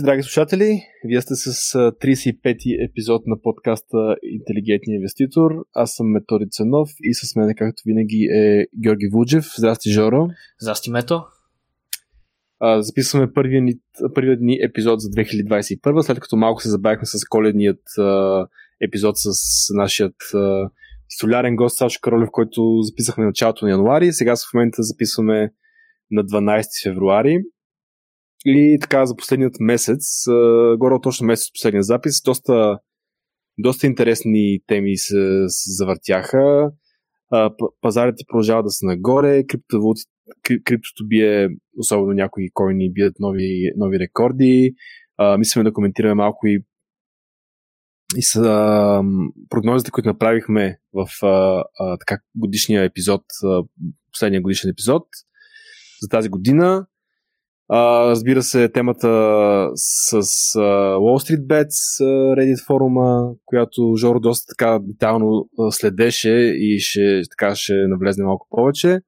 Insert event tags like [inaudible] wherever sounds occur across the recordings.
Здравейте, драги слушатели! Вие сте с 35-ти епизод на подкаста Интелигентния инвеститор. Аз съм Методи Ценов и с мен, както винаги, е Георги Вуджев. Здрасти, Жоро! Здрасти, Мето! А, записваме първия ни, първият ни епизод за 2021, след като малко се забавихме с коледният а, епизод с нашият а, гост Сашо Каролев, който записахме началото на януари. Сега в момента записваме на 12 февруари. И така за последният месец, горе точно месец последния запис, доста, доста интересни теми се, завъртяха. Пазарите продължават да са нагоре, криптовалути, криптото бие, особено някои койни бият нови, нови рекорди. Мислиме да коментираме малко и, и с прогнозите, които направихме в а, а, така годишния епизод, последния годишен епизод за тази година. Разбира се, темата с а, Wall Street Bets, Reddit форума, която Жоро доста така детално следеше и ще, така ще навлезне малко повече.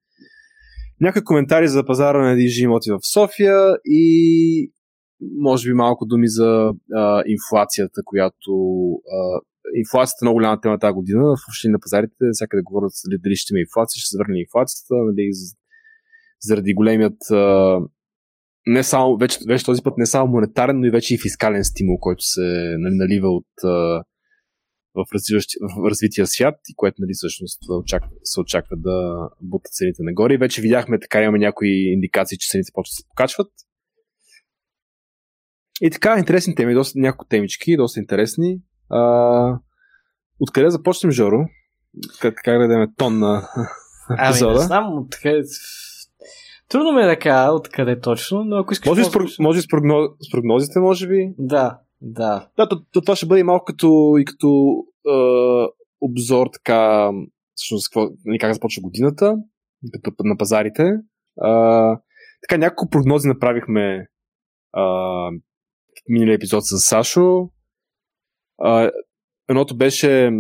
Някакви коментари за пазара на недвижими имоти в София и може би малко думи за а, инфлацията, която а, инфлацията е много голяма тема тази година. В общи на пазарите всякъде говорят дали ще има инфлация, ще се върне инфлацията, нали, заради големият а, не само, вече, вече този път не само монетарен, но и вече и фискален стимул, който се нали, налива от, в, в развития свят и което нали, всъщност очаква, се очаква да бута цените нагоре. И вече видяхме, така имаме някои индикации, че цените почват да се покачват. И така, интересни теми, доста, няколко темички, доста интересни. А, откъде започнем, Жоро? Как, как да дадем тон на епизода? Ами, не знам, откъде Трудно ми е да кажа откъде точно, но ако искаш... Може, с, може с, прогноз, с прогнозите, може би? Да, да. Да, то, то, това ще бъде малко като, и като е, обзор, така, всъщност, какво, нали, как започва годината, като на пазарите. Е, така, няколко прогнози направихме е, миналия епизод с Сашо. Е, едното беше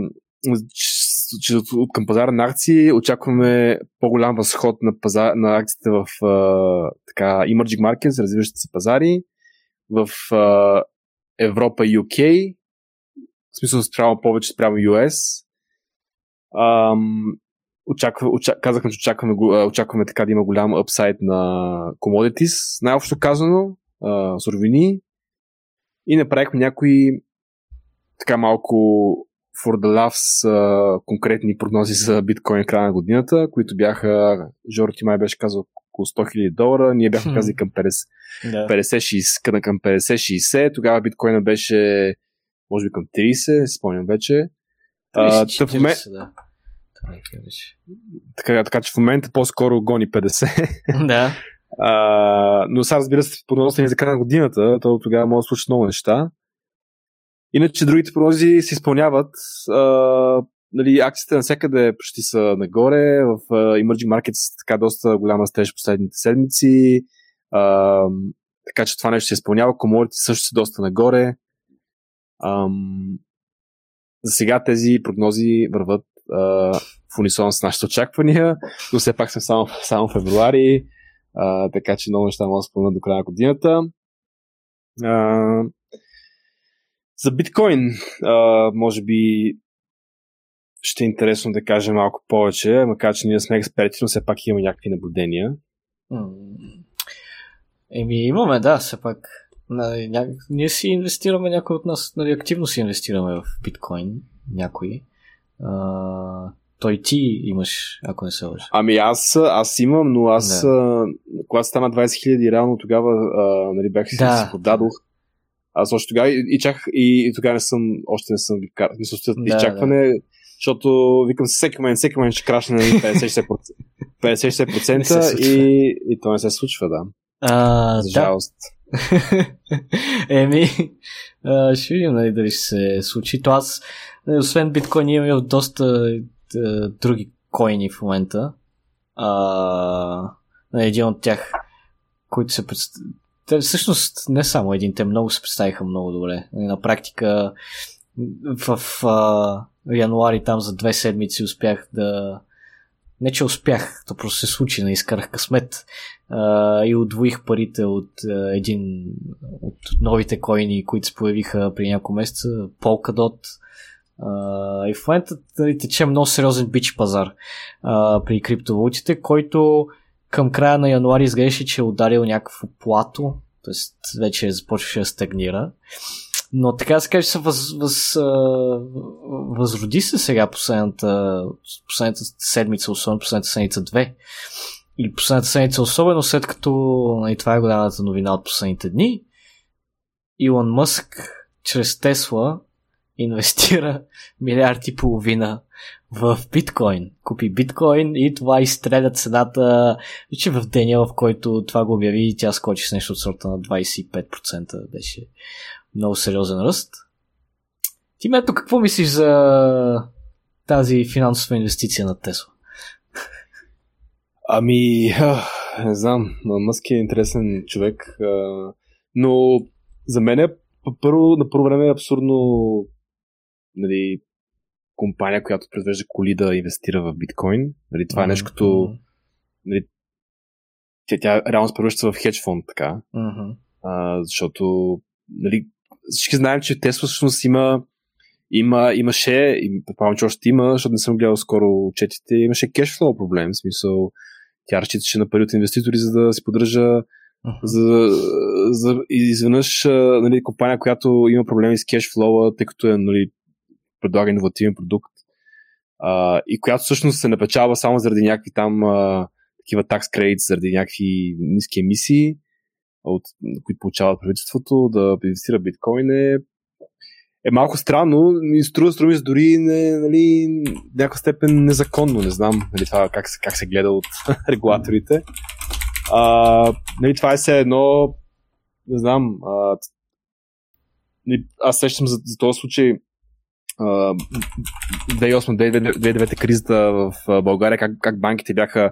че от към пазара на акции очакваме по-голям възход на, пазар, на акциите в а, така, emerging markets, развиващите се пазари, в а, Европа и UK, в смисъл спрямо повече спрямо US. Ам, очаква, очак, казахме, че очакваме, очакваме така да има голям апсайд на commodities, най-общо казано, а, суровини. И направихме някои така малко for the laughs uh, конкретни прогнози за биткоин края на годината, които бяха, Жоро ти май беше казал около 100 000 долара, ние бяхме казали към 50, yeah. 50-60, към 50-60, тогава биткоина беше може би към 30, спомням вече. 30, uh, в момент... да. Така, така че в момента по-скоро гони 50. Да. [laughs] Uh, но сега разбира се, прогнозите ни за края на годината, то тогава може да случат много неща. Иначе другите прогнози се изпълняват. А, нали, акциите навсякъде почти са нагоре. В а, Emerging Markets така доста голяма стеж последните седмици. А, така че това нещо се изпълнява. Коморите също са доста нагоре. Ам, за сега тези прогнози върват а, в унисон с нашите очаквания, но все пак сме само, [laughs] само февруари, а, така че много неща могат да спомнят до края на годината. А, за биткоин, а, може би ще е интересно да кажем малко повече, макар че ние сме експерти, но все пак имаме някакви наблюдения. Еми, имаме, да, все пак. Ня... Ние си инвестираме, някой от нас нали, активно си инвестираме в биткоин, някои. А, той ти имаш, ако не се лъжа. Ами аз, аз имам, но аз, да. когато стана 20 000, реално тогава а, нали, бях си да. се подадох аз още тогава и, и чак и, и тогава не съм, още не съм ги вкарал. Мисля, да, изчакване, да. защото викам всеки момент, всеки момент ще крашне на 50-60%, 50 и, и то не се случва, да. А, За жалост. Да. [laughs] Еми, а, ще видим нали, дали ще се случи. То аз, нали, освен биткоин, имам доста а, други коини в момента. А, един от тях, които се те всъщност не само един, те много се представиха много добре. На практика в а, януари там за две седмици успях да не че успях, то просто се случи, не изкарах късмет а, и отвоих парите от а, един от новите койни, които се появиха при няколко месеца, Polkadot. А, и в момента нали, тече много сериозен бич пазар а, при криптовалутите, който към края на януари изглеждаше, че е ударил някакво плато, т.е. вече започваше да стагнира. Но така да се каже, се въз, въз, възроди се сега последната, последната седмица, особено последната седмица две. Или последната седмица, особено след като и нали, това е голямата новина от последните дни. Илон Мъск чрез Тесла инвестира [laughs] милиард и половина в биткоин. Купи биткоин и това изстреля цената, че в деня, в който това го обяви, тя скочи с нещо от сорта на 25%. Беше много сериозен ръст. Ти, Мето, какво мислиш за тази финансова инвестиция на Тесла? Ами, не знам, Мъск е интересен човек, но за мен е първо, на първо време е абсурдно нали, компания, която произвежда коли да инвестира в биткоин. Нали, това mm-hmm. е нещо като нали, тя, тя реално се превръща в хедж фонд, така. Mm-hmm. А, защото нали, всички знаем, че Тесла всъщност има има, имаше, и предполагам, че още има, защото не съм гледал скоро отчетите, имаше кешфлоу проблем, в смисъл тя разчиташе на пари от инвеститори, за да си поддържа за, за изведнъж нали, компания, която има проблеми с кешфлоу, тъй като е нали, предлага иновативен продукт а, и която всъщност се напечава само заради някакви там а, такива tax credits, заради някакви ниски емисии, от, които получават правителството да инвестира биткоин е, е малко странно. Ми струва, струва се дори не, нали, някаква степен незаконно. Не знам нали, това как, как се гледа от [laughs] регулаторите. А, нали, това е все едно не знам а, аз сещам за, за този случай 2008-2009 кризата в България, как, как банките бяха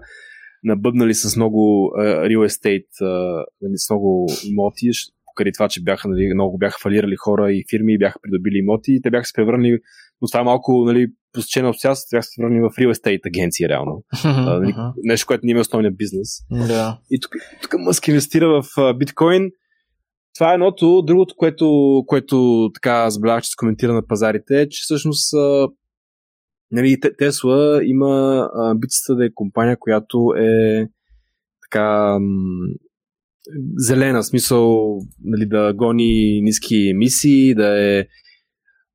набъбнали с много uh, real estate, uh, с много имоти, покрай това, че бяха, нали, много бяха фалирали хора и фирми бяха придобили имоти и те бяха се превърнали, но това е малко нали, посечено обстоятелство, бяха се превърнали в real estate агенции реално. uh, нали, нещо, което не е основния бизнес. Yeah. И тук, тук Мъск инвестира в биткоин това е едното. Другото, което, което така забелязах, че се коментира на пазарите, е, че всъщност нали, Тесла има амбицията да е компания, която е така зелена, смисъл нали, да гони ниски емисии, да е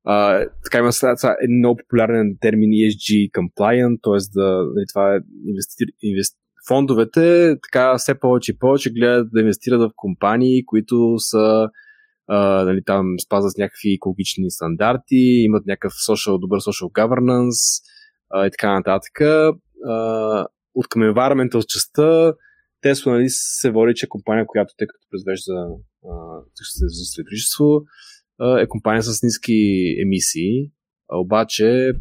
а, така има е много популярен термин ESG compliant, т.е. да нали, това е инвести, инвести, фондовете така все повече и повече гледат да инвестират в компании, които са а, нали, там спазват някакви екологични стандарти, имат някакъв social, добър social governance а, и така нататък. А, от към environmental частта Тесла нали, се води, че е компания, която тъй като произвежда за следричество, е компания с ниски емисии, обаче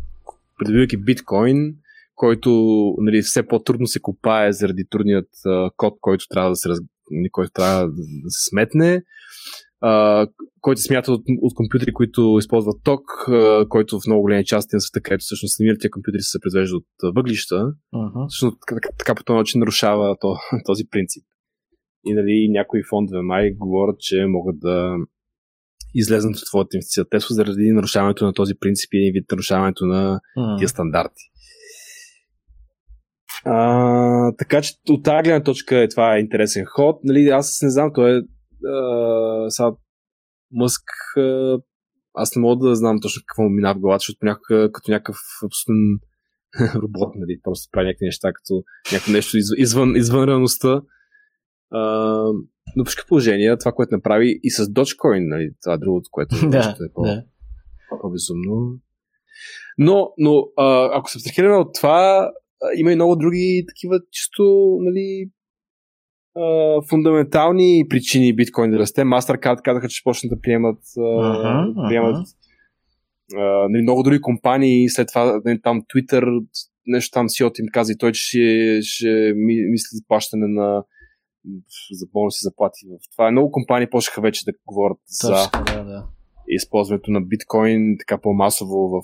придобивайки биткоин, който нали, все по-трудно се копае заради трудният а, код, който трябва да се, раз... Нали, който трябва да се сметне, а, който се смята от, от компютри, които използват ток, а, който в много големи части на света, където всъщност самите тези компютри се произвеждат от въглища, uh-huh. всъщност така, така по този начин нарушава то, [laughs] този принцип. И нали, някои фондове май говорят, че могат да излезнат от твоята инвестиция Тесла заради нарушаването на този принцип и вид нарушаването на uh-huh. тия стандарти. А, така че от тази гледна точка е това е интересен ход. Нали, аз не знам, той е а, сега Мъск а, аз не мога да знам точно какво му минава в главата, защото някакъв, като някакъв абсолютен [laughs] робот, нали, просто прави някакви неща, като някакво нещо извън, извън реалността. А, но всички положения, това, което направи и с Dogecoin, нали, това е другото, което [laughs] да, е по, да. по-безумно. Но, но а, ако се абстрахираме от това, има и много други такива чисто нали, фундаментални причини биткоин да расте. MasterCard казаха, че почнат да приемат, uh-huh, приемат uh-huh. нали, много други компании, след това нали, там Twitter, нещо там от им каза и той, че ще, ще мисли за плащане на за бонуси заплати. Това е много компании почнаха вече да говорят Точно, за да, да. използването на биткоин така по-масово в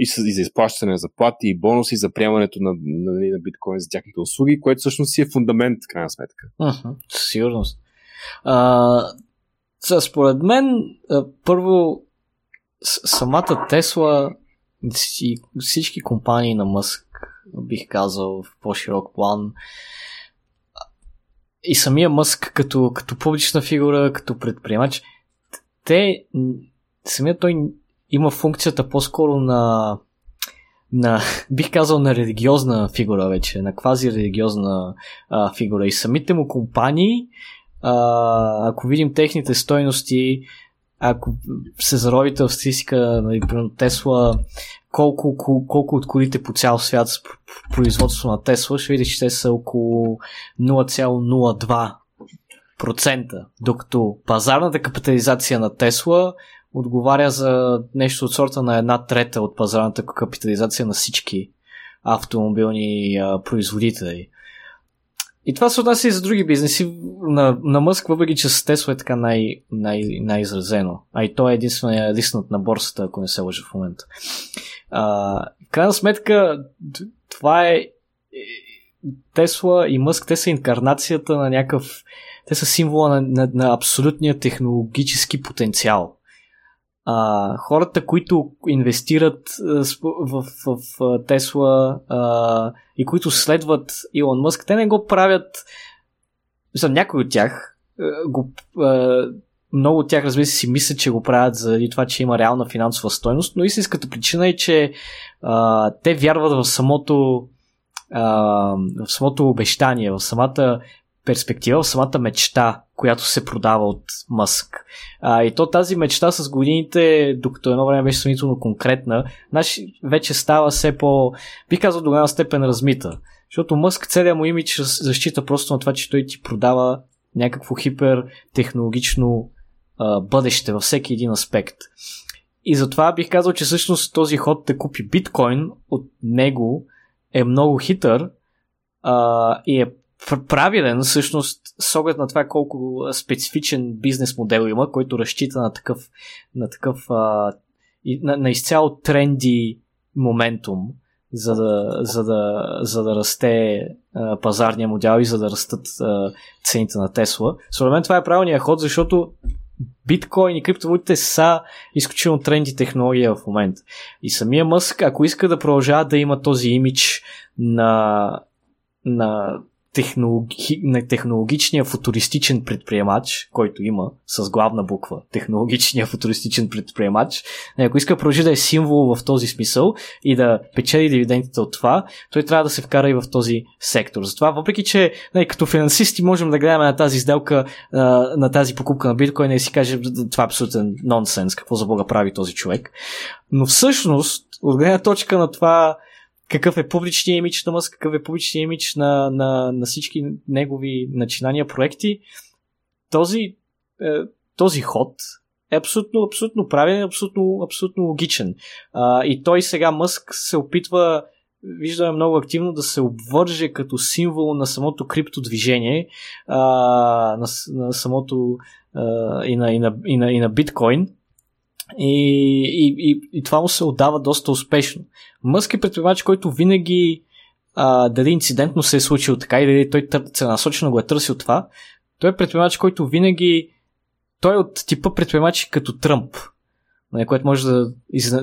и, с, и за изплащане на заплати и бонуси за приемането на, на, на биткоин за тяхните услуги, което всъщност си е фундамент, крайна сметка. Uh-huh, сигурност. А, според мен, първо, самата Тесла и всички компании на Мъск, бих казал в по-широк план, и самия Мъск като, като публична фигура, като предприемач, те, самият той има функцията по-скоро на, на, [laughs] бих казал, на религиозна фигура вече, на квази-религиозна а, фигура. И самите му компании, а, ако видим техните стойности, ако се заровите в статистика, нали, Тесла, колко, колко, колко от колите по цял свят с производство на Тесла, ще видите, че те са около 0,02%, докато пазарната капитализация на Тесла отговаря за нещо от сорта на една трета от пазарната капитализация на всички автомобилни а, производители. И това се отнася и за други бизнеси. На, на Мъск, въпреки че с Тесла е така най, най, най-изразено. А и той е единствения лиснат на борсата, ако не се лъжа в момента. А, крайна сметка, това е, е Тесла и Мъск, те са инкарнацията на някакъв... Те са символа на, на, на абсолютния технологически потенциал а, хората, които инвестират а, в, Тесла и които следват Илон Мъск, те не го правят. За някои от тях а, го, а, много от тях, разбира се, си мислят, че го правят заради това, че има реална финансова стойност, но истинската причина е, че а, те вярват в самото в самото обещание, в самата перспектива, в самата мечта, която се продава от Мъск. А, и то тази мечта с годините, докато едно време беше сравнително конкретна, значи вече става все по, бих казал до голяма степен размита. Защото Мъск целият му имидж защита просто на това, че той ти продава някакво хипертехнологично а, бъдеще във всеки един аспект. И затова бих казал, че всъщност този ход да купи биткоин от него е много хитър а, и е правилен, всъщност, с оглед на това колко специфичен бизнес модел има, който разчита на такъв, на такъв а, на, на изцяло тренди моментум, за да, за да, за да расте а, пазарния модел и за да растат а, цените на Тесла. Според мен това е правилният ход, защото биткоин и криптовалутите са изключително тренди технология в момента. И самия Мъск, ако иска да продължава да има този имидж на, на технологи... технологичния футуристичен предприемач, който има с главна буква [laughs] технологичния футуристичен предприемач, ако иска продължи да е символ в този смисъл и да печели дивидендите от това, той трябва да се вкара и в този сектор. Затова, въпреки че не, като финансисти можем да гледаме на тази сделка, на тази покупка на биткоин и си кажем, това е абсолютен нонсенс, какво за Бога прави този човек. Но всъщност, от гледна точка на това, какъв е публичният имидж на Мъск, какъв е публичният имидж на, на, на всички негови начинания, проекти, този, е, този ход е абсолютно, абсолютно правилен, абсолютно, абсолютно логичен. А, и той сега Мъск се опитва виждаме много активно да се обвърже като символ на самото криптодвижение, а, на, на самото а, и, на, и, на, и, на, и на биткоин. И, и, и, и това му се отдава доста успешно. Мъск е предприемач, който винаги а, дали инцидентно се е случил така или той целенасочено го е търсил това, той е предприемач, който винаги той е от типа предприемачи като Тръмп, нали, което може да,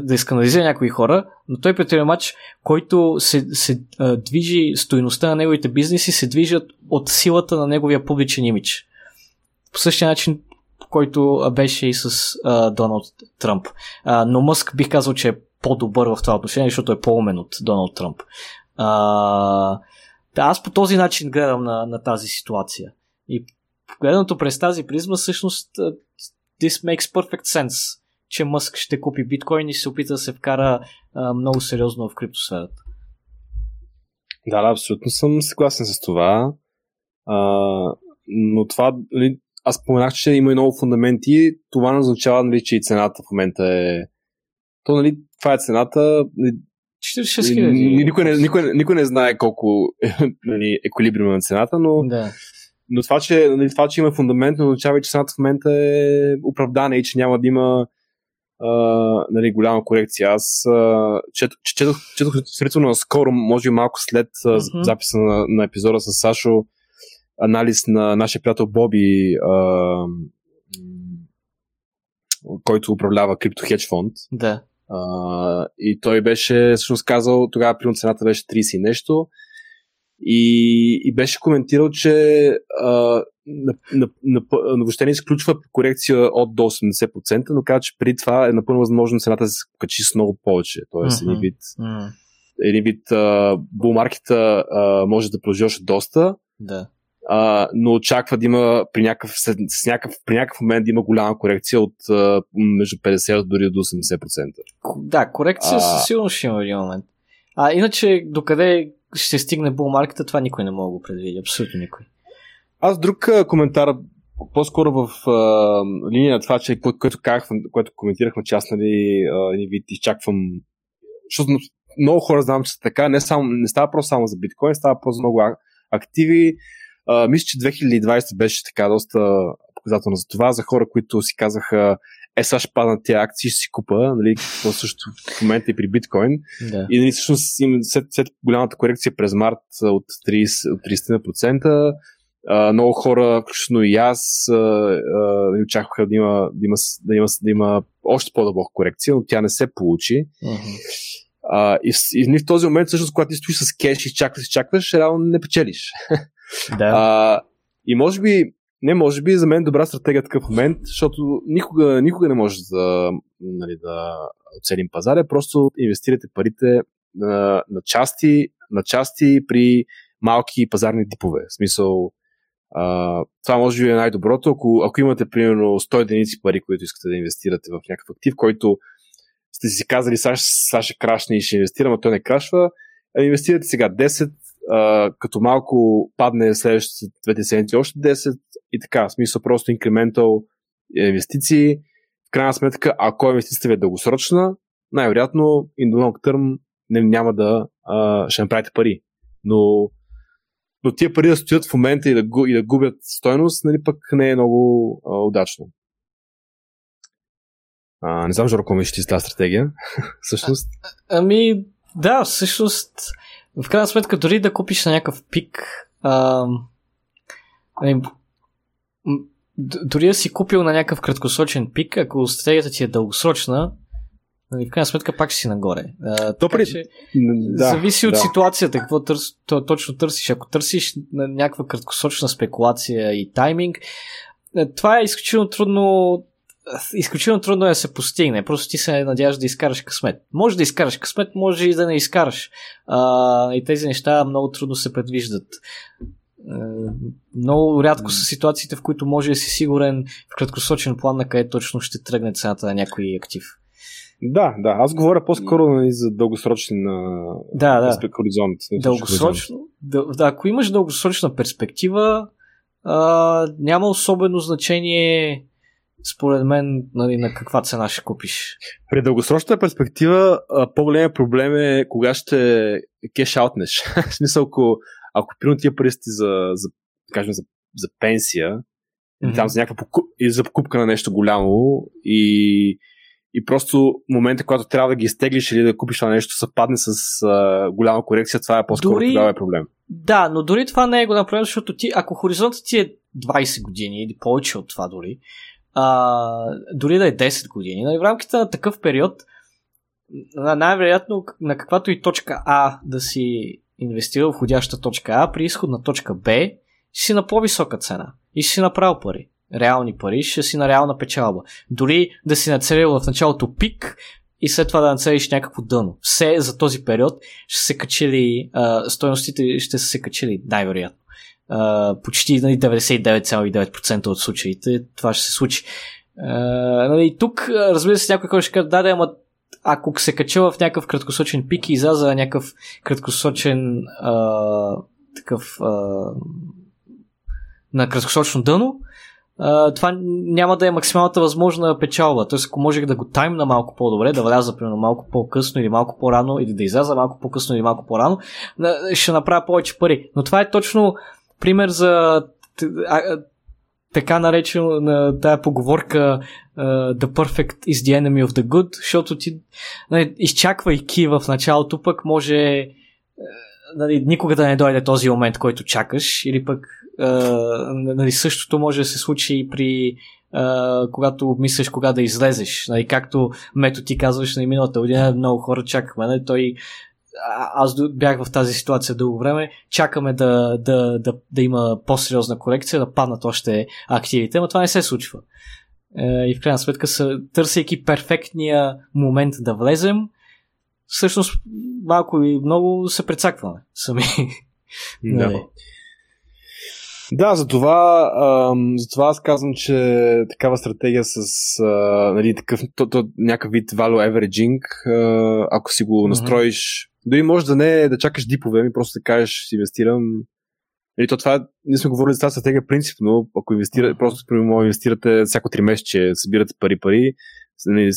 да изканализира някои хора, но той е предприемач, който се, се а, движи, стоеността на неговите бизнеси се движат от силата на неговия публичен имидж. По същия начин който беше и с а, Доналд Тръмп. А, но Мъск бих казал, че е по-добър в това отношение, защото е по-умен от Доналд Тръмп. А, да, аз по този начин гледам на, на тази ситуация. И гледането през тази призма, всъщност, this makes perfect sense, че Мъск ще купи биткоин и се опита да се вкара а, много сериозно в криптосферата. Да, да, абсолютно съм съгласен с това. А, но това, аз споменах, че има и много фундаменти. Това не означава, нали, че и цената в момента е. То, нали, това е цената. 46 нали, хиляди. Никой не, никой, никой не знае колко [laughs] нали, еквилибриум на цената, но, да. но това, че, нали, това, че има фундамент, означава, че цената в момента е оправдана и че няма да има а, нали, голяма корекция. Аз а, четох, четох, четох сравнително скоро, може би малко след mm-hmm. записа на, на епизода с Сашо, анализ на нашия приятел Боби, а, който управлява крипто хедж фонд. Да. А, и той беше всъщност казал, тогава примерно цената беше 30 и нещо. И, и беше коментирал, че а, на, на, на, на, въобще не изключва корекция от до 80%, но каза, че при това е напълно възможно цената да се качи с много повече. Тоест, mm-hmm. един вид, mm-hmm. един вид булмаркета може да продължи още доста. Да а, но очаква да има при някакъв, с някакъв, при някакъв момент да има голяма корекция от а, между 50 дори до 80%. Да, корекция а... със сигурност ще има един момент. А иначе, докъде ще стигне булмаркета, това никой не може да го предвиди. Абсолютно никой. Аз друг а, коментар, по-скоро в а, линия на това, че което казах, което коментирахме, че аз нали, а, вид изчаквам. Защото много хора знам, че са така. Не, само, не става просто само за биткоин, става просто за много активи. А, мисля, че 2020 беше така доста показателно за това, за хора, които си казаха е, сега ще паднат тези акции, ще си купа, нали, какво също в момента и при биткоин. Да. И нали, всъщност след, след голямата корекция през март от 30%, от 30% Uh, много хора, включително и аз, uh, uh, очакваха да има, да, има, да, има, да има още по-дълбока корекция, но тя не се получи. Uh-huh. Uh, и, и в този момент, всъщност, когато ти стоиш с кеш и чакваш, чакваш, реално не печелиш. [laughs] Да. А, и може би, не може би, за мен добра стратегия такъв момент, защото никога, никога не може да, нали, да оцелим пазара, просто инвестирате парите на, на, части, на части при малки пазарни типове. В смисъл, а, това може би е най-доброто. Ако, ако имате примерно 100 единици пари, които искате да инвестирате в някакъв актив, който сте си казали, сега ще крашне и ще инвестирам, а той не крашва, инвестирате сега 10, като малко падне следващите двете седмици още 10 и така, в смисъл просто инкрементал инвестиции. В крайна сметка, ако инвестицията ви е дългосрочна, най-вероятно in the long term няма да а, ще направите пари. Но, но тия пари да стоят в момента и да, и да губят стойност, нали, пък не е много а, удачно. А, не знам, Жоро, какво мислиш тази стратегия, [laughs] всъщност. А, ами, да, всъщност в крайна сметка, дори да купиш на някакъв пик, а, ами, дори да си купил на някакъв краткосрочен пик, ако стратегията ти е дългосрочна, нали, в крайна сметка пак ще си нагоре. А, при... че, да, зависи от да. ситуацията, какво търс, то, точно търсиш. Ако търсиш някаква краткосрочна спекулация и тайминг, е, това е изключително трудно изключително трудно е да се постигне. Просто ти се надяваш да изкараш късмет. Може да изкараш късмет, може и да не изкараш. А, и тези неща много трудно се предвиждат. Много рядко са ситуациите, в които може да си сигурен в краткосрочен план на къде точно ще тръгне цената на някой актив. Да, да. Аз говоря по-скоро нали, за дългосрочен да, да. хоризонт. Дългосрочно. Да, ако имаш дългосрочна перспектива, а, няма особено значение според мен, нали, на каква цена ще купиш? При дългосрочната перспектива, по-големият проблем е кога ще кеш аутнеш. [laughs] в смисъл, ако, ако примерно тия пари за, за, кажем, за, за пенсия, mm-hmm. там за някаква покуп, или за покупка на нещо голямо и, и просто момента, когато трябва да ги изтеглиш или да купиш това нещо, съвпадне с а, голяма корекция, това е по-скоро дори... тогава е проблем. Да, но дори това не е го направено, защото ти, ако хоризонтът ти е 20 години или повече от това дори, а, дори да е 10 години. И в рамките на такъв период, най-вероятно на каквато и точка А да си инвестирал входяща точка А, при изход на точка Б, ще си на по-висока цена и ще си направил пари. Реални пари, ще си на реална печалба. Дори да си нацелил в началото пик и след това да нацелиш някакво дъно. Все за този период ще се качили, а, стоеностите ще са се качили най-вероятно почти нали, 99,9% от случаите това ще се случи. Uh, нали, тук, разбира се, някой ще каже, да, да, ама ако се кача в някакъв краткосрочен пик и изляза някакъв краткосрочен uh, такъв uh, на краткосрочно дъно, uh, това няма да е максималната възможна печалба. Тоест, ако можех да го таймна малко по-добре, да вляза примерно малко по-късно или малко по-рано, или да изляза малко по-късно или малко по-рано, ще направя повече пари. Но това е точно пример за така наречено на тая поговорка uh, The perfect is the enemy of the good, защото ти, нали, изчаквайки в началото, пък може нали, никога да не дойде този момент, който чакаш, или пък uh, нали, същото може да се случи и при Uh, когато мислиш кога да излезеш. Нали, както мето ти казваш на нали, миналата година, много хора чакахме. Нали, той аз бях в тази ситуация дълго време, чакаме да, да, да, да има по-сериозна корекция, да паднат още активите, но това не се случва. Е, и в крайна сметка, търсейки перфектния момент да влезем, всъщност малко и много се прецакваме сами. Да. Нали? Да, затова, ам, затова аз казвам, че такава стратегия с а, нали, такъв, то, то, някакъв вид value averaging, а, ако си го настроиш. Дори може да не да чакаш дипове, ми просто да кажеш, си инвестирам. Нали, то това, ние сме говорили за тази стратегия принципно, ако инвестирате, mm-hmm. просто примерно инвестирате всяко 3 месече, събирате пари-пари, нали,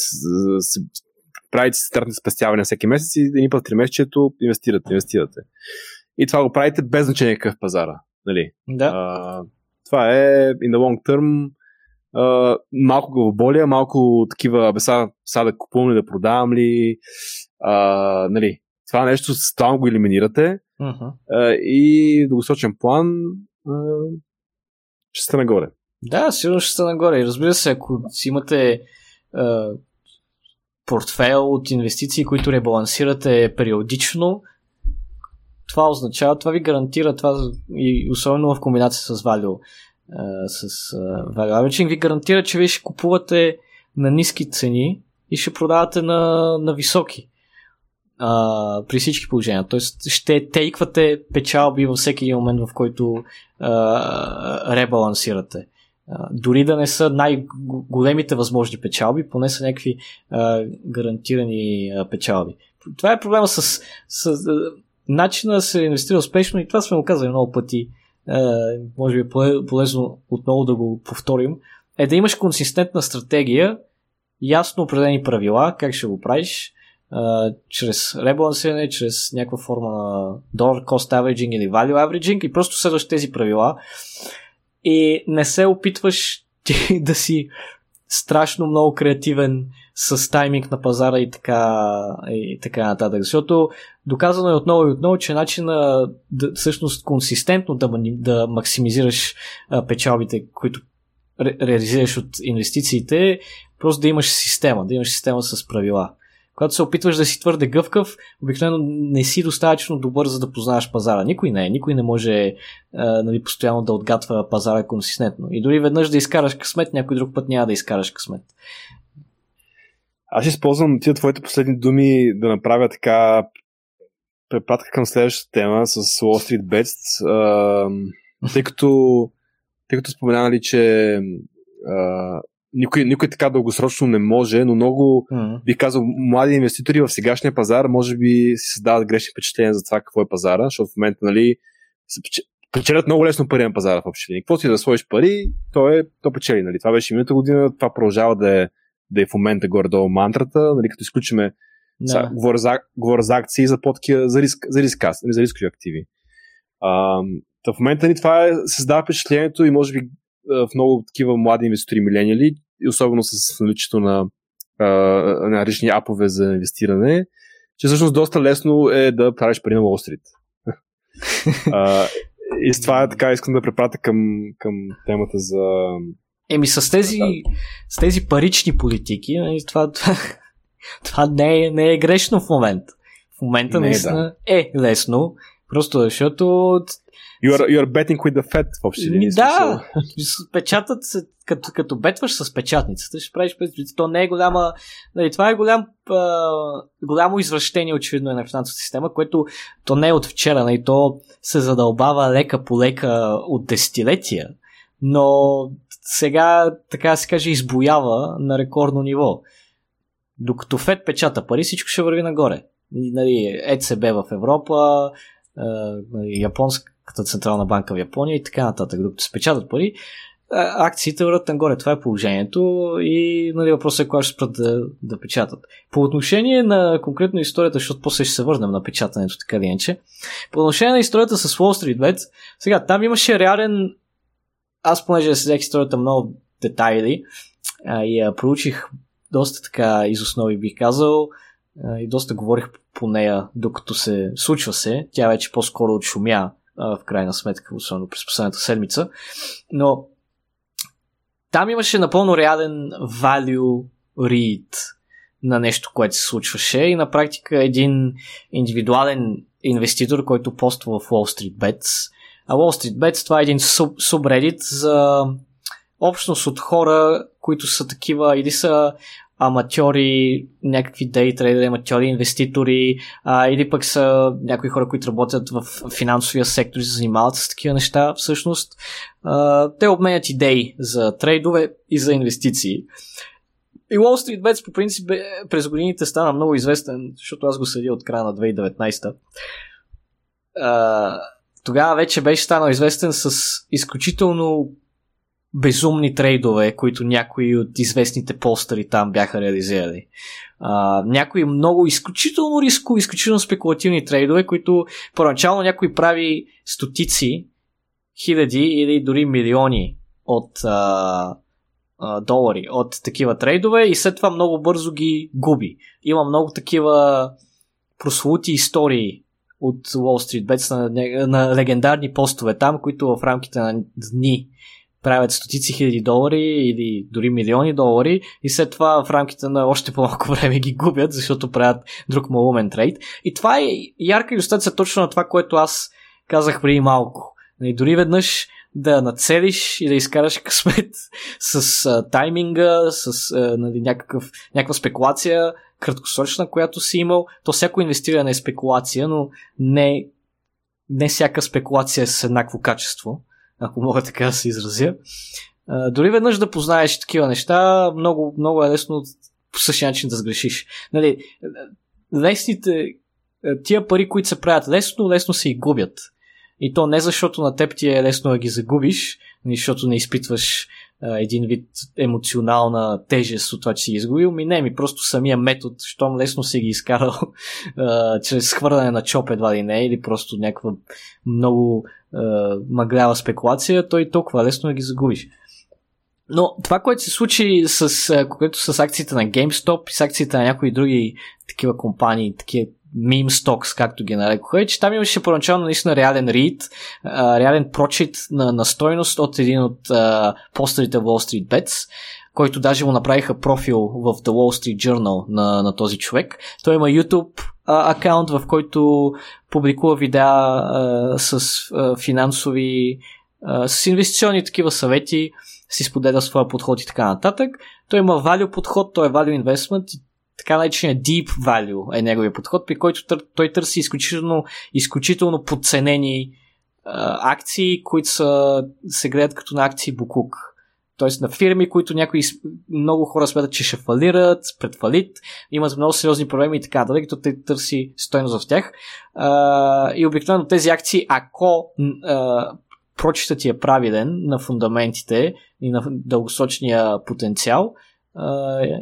правите стартни спестяване всеки месец и един път 3 месечето инвестирате, инвестирате. И това го правите без значение какъв пазара. Нали? Да. А, това е in the long term а, малко главоболия, малко такива, бе сега, сега да купувам ли, да продавам ли, а, нали, това нещо стално го елиминирате uh-huh. а, и дългосрочен план а, ще сте нагоре. Да, сигурно ще сте нагоре. И разбира се, ако си имате а, портфел от инвестиции, които ребалансирате периодично, това означава, това ви гарантира, това и особено в комбинация с value, с value averaging, ви гарантира, че вие ще купувате на ниски цени и ще продавате на, на високи. А, при всички положения. Тоест ще тейквате печалби във всеки един момент, в който а, ребалансирате. А, дори да не са най-големите възможни печалби, поне са някакви а, гарантирани а, печалби. Това е проблема с, с начина да се инвестира успешно, и това сме го казали много пъти, е, може би е полезно отново да го повторим, е да имаш консистентна стратегия, ясно определени правила, как ще го правиш, чрез ребалансиране, чрез някаква форма на dollar cost averaging или value averaging и просто следваш тези правила и не се опитваш [laughs] ти да си страшно много креативен с тайминг на пазара и така, и така нататък. Защото доказано е отново и отново, че начина да, всъщност консистентно да, да максимизираш а, печалбите, които ре, реализираш от инвестициите, е просто да имаш система, да имаш система с правила. Когато се опитваш да си твърде гъвкав, обикновено не си достатъчно добър, за да познаваш пазара. Никой не е. Никой не може а, нали, постоянно да отгатва пазара консистентно. И дори веднъж да изкараш късмет, някой друг път няма да изкараш късмет. Аз използвам тия твоите последни думи да направя така препратка към следващата тема с Wall Street Bets, тъй като тъй като споменали, че а, никой, никой така дългосрочно не може, но много, mm-hmm. бих казал, млади инвеститори в сегашния пазар може би си създават грешни впечатления за това какво е пазара, защото в момента, нали, печелят много лесно пари на пазара в общи линии. Какво си да сложиш пари, то, е, то печели. Нали. Това беше миналата година, това продължава да е, да е в момента горе-долу мантрата, нали, като изключиме да. Са, говоря, за, говоря за акции за подкия, за, риск, за, риск, нали, за рискови активи. А, в момента ни това е, създава впечатлението и може би в много такива млади инвеститори милениали, особено с наличието на, на различни апове за инвестиране, че всъщност доста лесно е да правиш пари на Wall Street. [laughs] и с това така искам да препратя към, към темата за. Еми с тези, с тези парични политики, нали, това, това, [laughs] това не, е, не е грешно в момента. В момента не, наистина да. е лесно, просто защото You are, you are betting with the Fed в общи линии. Да, печатат се, като, като бетваш с печатницата, ще правиш То не е голяма... Нали, това е голям, а, голямо извращение, очевидно, е на финансовата система, което то не е от вчера, нали, то се задълбава лека по лека от десетилетия, но сега, така да се каже, избоява на рекордно ниво. Докато Фед печата пари, всичко ще върви нагоре. Нали, ЕЦБ в Европа, нали, японска като Централна банка в Япония и така нататък. Докато се печатат пари, акциите върват нагоре. Това е положението и нали, въпросът е кога ще спрат да, да печатат. По отношение на конкретно историята, защото после ще се върнем на печатането, така да иначе. По отношение на историята с Wall Street Bet, сега там имаше реален аз понеже следях историята много детайли а, и я проучих доста така из основи бих казал а, и доста говорих по нея докато се случва се. Тя вече по-скоро отшумя а, в крайна сметка, особено през последната седмица. Но там имаше напълно реален value read на нещо, което се случваше и на практика един индивидуален инвеститор, който поства в Wall Street Bets. А Wall Street Bets това е един суб- субредит за общност от хора, които са такива или са аматьори, някакви дейтрейдери, аматьори, инвеститори, а, или пък са някои хора, които работят в финансовия сектор и се занимават с такива неща. Всъщност, а, те обменят идеи за трейдове и за инвестиции. И Wall Street Bets по принцип през годините стана много известен, защото аз го следя от края на 2019. А, тогава вече беше станал известен с изключително безумни трейдове, които някои от известните постери там бяха реализирали. А, някои много изключително рискови, изключително спекулативни трейдове, които първоначално някой прави стотици, хиляди или дори милиони от а, а, долари от такива трейдове и след това много бързо ги губи. Има много такива прослути истории от Wall Street Bets на, на легендарни постове там, които в рамките на дни правят стотици хиляди долари или дори милиони долари и след това в рамките на още по-малко [laughs] време ги губят, защото правят друг малумен трейд. И това е ярка иллюстрация точно на това, което аз казах преди малко. И нали, дори веднъж да нацелиш и да изкараш късмет [laughs] с а, тайминга, с а, нали, някакъв, някаква спекулация, краткосрочна, която си имал, то всяко инвестиране е спекулация, но не, не всяка спекулация е с еднакво качество ако мога така да се изразя. А, дори веднъж да познаеш такива неща, много, много е лесно по същия начин да сгрешиш. Нали, лесните, тия пари, които се правят лесно, лесно се и губят. И то не защото на теб ти е лесно да ги загубиш, защото не изпитваш един вид емоционална тежест от това, че си изгубил. Ми не, ми просто самия метод, щом лесно си ги изкарал а, [laughs] чрез хвърляне на чоп едва ли не, или просто някаква много а, мъглява спекулация, той толкова лесно да ги загубиш. Но това, което се случи с, което с акциите на GameStop и с акциите на някои други такива компании, такива мим стокс, както ги нарекоха, е, че там имаше първоначално наистина реален рид, реален прочит на, на стойност от един от а, постерите в Wall Street Bets, който даже му направиха профил в The Wall Street Journal на, на този човек. Той има YouTube акаунт, в който публикува видеа а, с а, финансови, а, с инвестиционни такива съвети, си споделя своя подход и така нататък. Той има value подход, той е value investment и така наречения deep value е неговия подход, при който тър, той търси изключително, изключително подценени а, акции, които са, се гледат като на акции Букук. Тоест на фирми, които някои много хора смятат, че ще фалират, пред фалит, имат много сериозни проблеми и така далеч, като те търси стойност в тях. А, и обикновено тези акции, ако а, прочитът ти е правилен на фундаментите и на дългосрочния потенциал,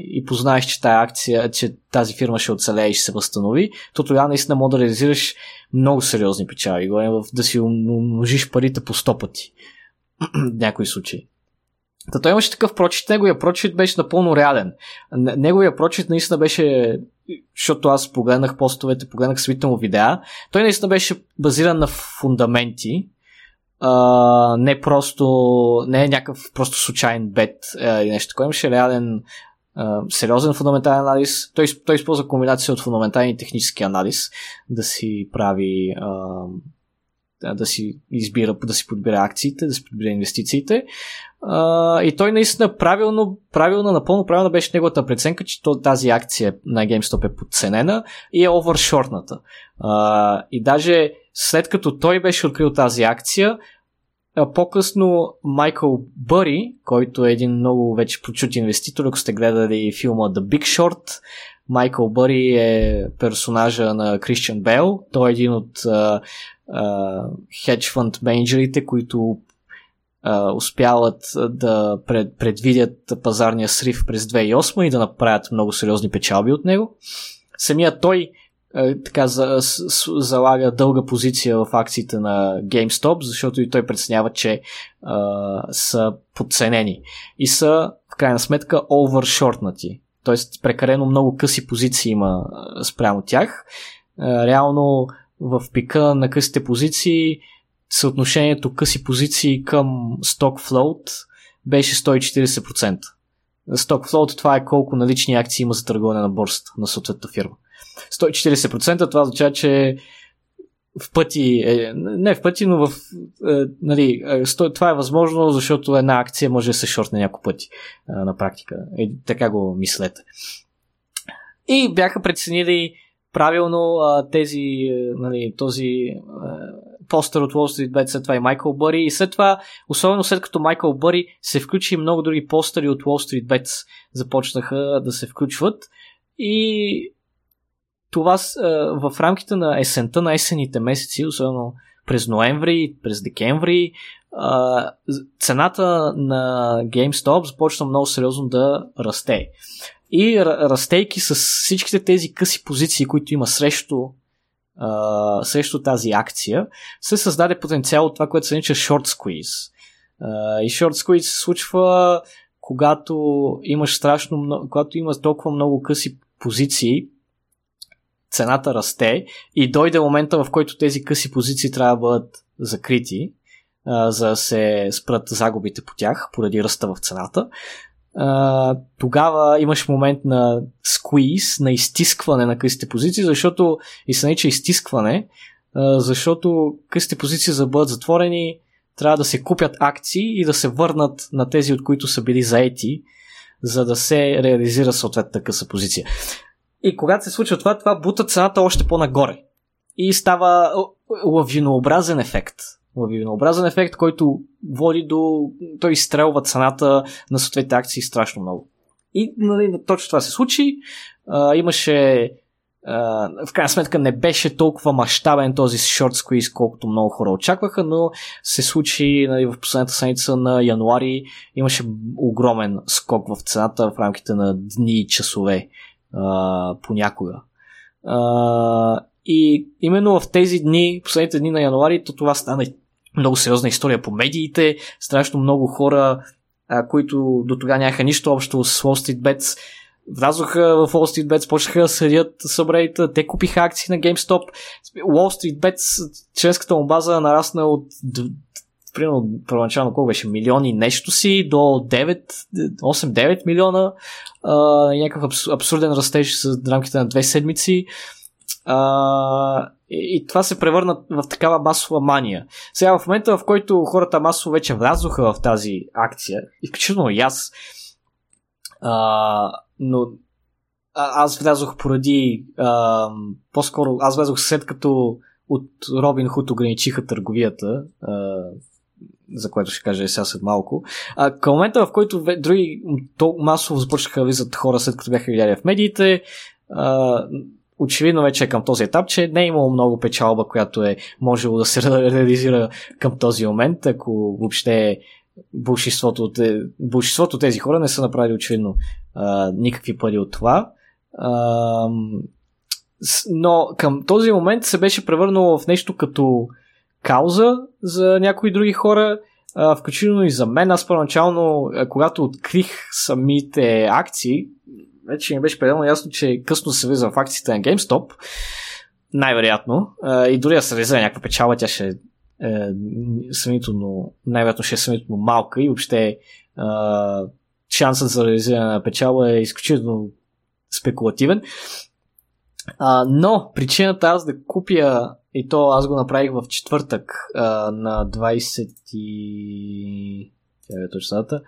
и познаеш, че тази акция, че тази фирма ще оцелее и ще се възстанови, то тогава наистина може да реализираш много сериозни печали. Говорим да си умножиш парите по сто пъти. [clears throat] в някои случаи. Та той имаше такъв прочит, неговия прочит беше напълно реален. Неговия прочит наистина беше, защото аз погледнах постовете, погледнах свите му видеа, той наистина беше базиран на фундаменти, а, не просто, не е някакъв просто случайен бет или нещо такова. Имаше реален а, сериозен фундаментален анализ. Той, той използва комбинация от фундаментален и технически анализ да си прави а, да си избира, да си подбира акциите, да си подбира инвестициите. А, и той наистина правилно, правилно, напълно правилно беше неговата преценка, че тази акция на GameStop е подценена и е овершортната. А, и даже след като той беше открил тази акция, по-късно Майкъл Бъри, който е един много вече прочут инвеститор, ако сте гледали филма The Big Short, Майкъл Бъри е персонажа на Кристиан Бел. Той е един от хедж фонд менеджерите, които а, успяват да пред, предвидят пазарния срив през 2008 и да направят много сериозни печалби от него. Самия той така за, с, залага дълга позиция в акциите на GameStop, защото и той преценява, че а, са подценени и са в крайна сметка overshortнати. Тоест прекалено много къси позиции има спрямо тях. А, реално в пика на късите позиции съотношението къси позиции към stock float беше 140%. Stock float това е колко налични акции има за търгуване на борсата на съответната фирма. 140% това означава, че в пъти, е, не в пъти, но в, е, нали, е, това е възможно, защото една акция може да се шортне няколко пъти на практика. Е, така го мислете. И бяха преценили правилно е, тези, е, нали, този е, постър от Wall Street Bet, след това и Майкъл Бъри. И след това, особено след като Майкъл Бъри се включи и много други постъри от Wall Street Bet започнаха да се включват. И това в рамките на есента, на есените месеци, особено през ноември, през декември, цената на GameStop започна много сериозно да расте. И растейки с всичките тези къси позиции, които има срещу, срещу тази акция, се създаде потенциал от това, което се нарича short squeeze. и short squeeze се случва когато имаш страшно много, когато има толкова много къси позиции, цената расте и дойде момента, в който тези къси позиции трябва да бъдат закрити, а, за да се спрат загубите по тях, поради ръста в цената. Тогава имаш момент на сквиз, на изтискване на късите позиции, защото и се нарича изтискване, защото късите позиции за да бъдат затворени трябва да се купят акции и да се върнат на тези, от които са били заети, за да се реализира съответната къса позиция. И когато се случва това, това бута цената още по-нагоре. И става лавинообразен ефект. Лавинообразен ефект, който води до... Той изстрелва цената на съответните акции страшно много. И нали, точно това се случи. А, имаше в крайна сметка не беше толкова мащабен този short squeeze, колкото много хора очакваха, но се случи нали, в последната седмица на януари. Имаше огромен скок в цената в рамките на дни и часове а, понякога. А, и именно в тези дни, последните дни на януари, то това стана много сериозна история по медиите. Страшно много хора, а, които до тогава нямаха нищо общо с Wall Street Bets, влязоха в Wall Street Bets, почнаха да съдят събрейта, те купиха акции на GameStop. Wall Street Bets, членската му база нарасна от примерно първоначално колко беше, милиони нещо си до 9, 8-9 милиона, а, някакъв абсурден растеж с рамките на две седмици. А, и, и това се превърна в такава масова мания. Сега в момента, в който хората масово вече влязоха в тази акция, и включително и аз, а, но а, аз влязох поради а, по-скоро аз влязох след като от Робин Худ ограничиха търговията а, за което ще кажа и сега след малко. А, към момента, в който други то масово започнаха да влизат хора, след като бяха видяли в медиите, а, очевидно вече е към този етап, че не е имало много печалба, която е можело да се [laughs] реализира към този момент, ако въобще большинството от, большинството от тези хора не са направили очевидно а, никакви пари от това. А, но към този момент се беше превърнало в нещо като кауза за някои други хора, включително и за мен. Аз първоначално, когато открих самите акции, вече ми беше пределно ясно, че късно се влиза в акциите на GameStop, най-вероятно, и дори да се влиза някаква печала, тя ще е сравнително, най-вероятно ще е сравнително малка и въобще шансът за реализиране на печала е изключително спекулативен. А, но причината аз да купя и то аз го направих в четвъртък а, на 20 и... Тя е точната.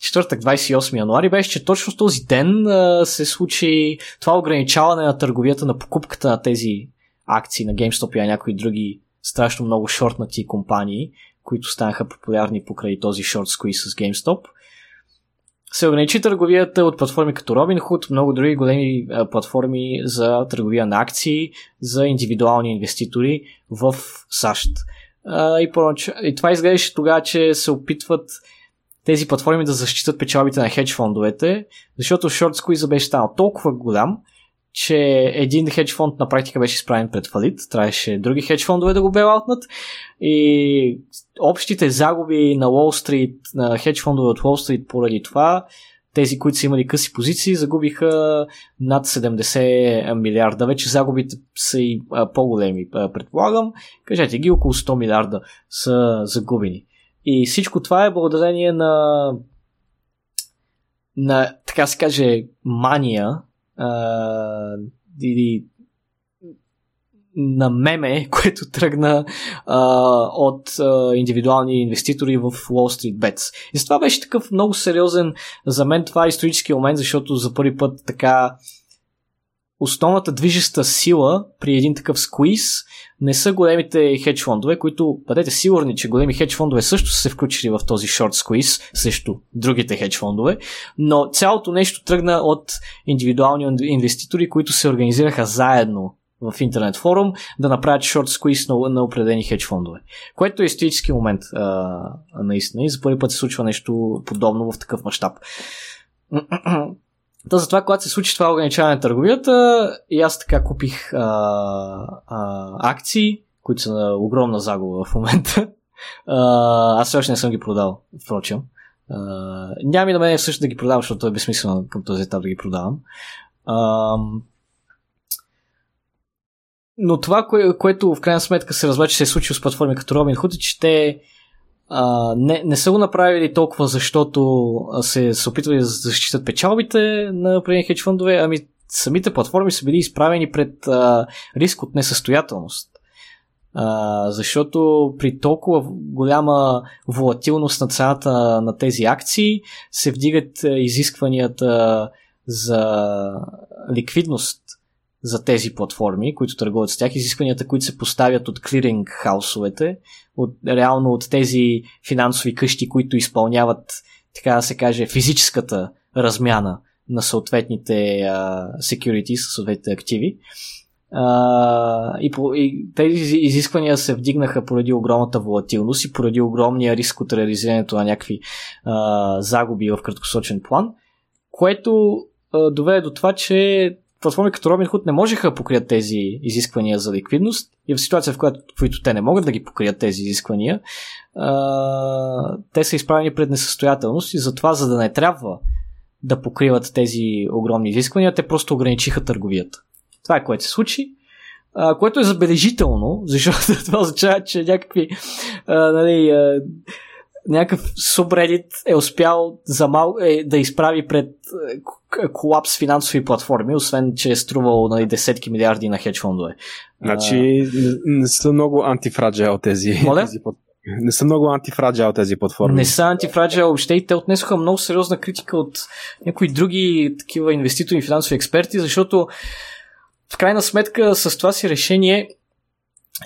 Четвъртък, 28 януари, беше, че точно с този ден а, се случи това ограничаване на търговията на покупката на тези акции на GameStop и на някои други страшно много шортнати компании, които станаха популярни покрай този шорт squeeze с GameStop се ограничи търговията от платформи като Robinhood, много други големи платформи за търговия на акции за индивидуални инвеститори в САЩ. И, понач... и това изглеждаше тогава, че се опитват тези платформи да защитат печалбите на хедж фондовете, защото шорт сквиза беше станал толкова голям, че един хедж фонд на практика беше изправен пред фалит, трябваше други хедж фондове да го белаутнат и общите загуби на Уолл Стрит, на хедж фондове от Уолл Стрит поради това, тези, които са имали къси позиции, загубиха над 70 милиарда. Вече загубите са и по-големи, предполагам. Кажете ги, около 100 милиарда са загубени. И всичко това е благодарение на на, така се каже, мания а, или на меме, [laughs] което тръгна а, от а, индивидуални инвеститори в Wall Street Bets. И това беше такъв много сериозен за мен това е исторически момент, защото за първи път така основната движеща сила при един такъв сквиз не са големите хедж фондове, които бъдете сигурни, че големи хедж фондове също са се включили в този шорт сквиз срещу другите хедж фондове, но цялото нещо тръгна от индивидуални инвеститори, които се организираха заедно в интернет форум да направят шорт сквиз на, на определени хедж фондове. Което е исторически момент а, наистина и за първи път се случва нещо подобно в такъв мащаб. Та затова, когато се случи това ограничаване на търговията, и аз така купих а, а, акции, които са на огромна загуба в момента. [laughs] А, аз все още не съм ги продал, впрочем. А, няма и на мен също да ги продавам, защото е безсмислено към този етап да ги продавам. А, но това, кое, което в крайна сметка се разбра, че се е случило с платформи като Robinhood, е, че те а, не, не са го направили толкова, защото се, се опитвали да защитат печалбите на определени хедж фондове, ами самите платформи са били изправени пред а, риск от несъстоятелност. А, защото при толкова голяма волатилност на цената на тези акции се вдигат изискванията за ликвидност за тези платформи, които търгуват с тях, изискванията, които се поставят от клиринг хаусовете, от, реално от тези финансови къщи, които изпълняват, така да се каже, физическата размяна на съответните uh, securities, съответните активи. Uh, и, по, и тези изисквания се вдигнаха поради огромната волатилност и поради огромния риск от реализирането на някакви uh, загуби в краткосрочен план, което доведе до това, че платформи като Robinhood не можеха да покрият тези изисквания за ликвидност и в ситуация, в която, в която те не могат да ги покрият тези изисквания, а, те са изправени пред несъстоятелност и затова, за да не трябва да покриват тези огромни изисквания, те просто ограничиха търговията. Това е което се случи, а, което е забележително, защото [laughs] това означава, че някакви а, нали, а, някакъв субредит е успял за мал... е, да изправи пред е, колапс финансови платформи, освен че е струвал нали, десетки милиарди на хедж фондове. Значи не, са много антифраджайл тези, Моля? тези не са много антифраджайл тези платформи. Не са антифраджайл въобще и те отнесоха много сериозна критика от някои други такива инвеститори и финансови експерти, защото в крайна сметка с това си решение